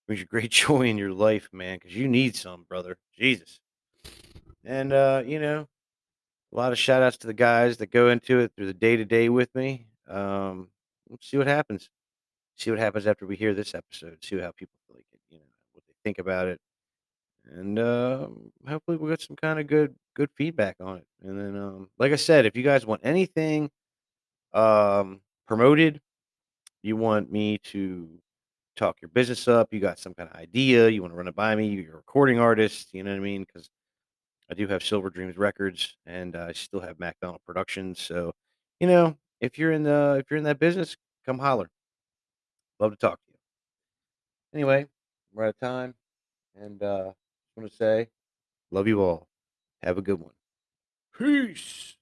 brings you great <laughs> joy in your life, man, because you need some, brother. Jesus. And uh, you know, a lot of shout outs to the guys that go into it through the day to day with me. Um, let's see what happens. See what happens after we hear this episode. See how people like it, you know, what they think about it. And uh, hopefully we'll get some kind of good good feedback on it. And then um, like I said, if you guys want anything um promoted, you want me to talk your business up, you got some kind of idea, you want to run it by me, you're a recording artist, you know what I mean? Because I do have Silver Dreams Records, and I still have MacDonald Productions. So, you know, if you're in the if you're in that business, come holler. Love to talk to you. Anyway, we're out of time, and uh, I want to say, love you all. Have a good one. Peace.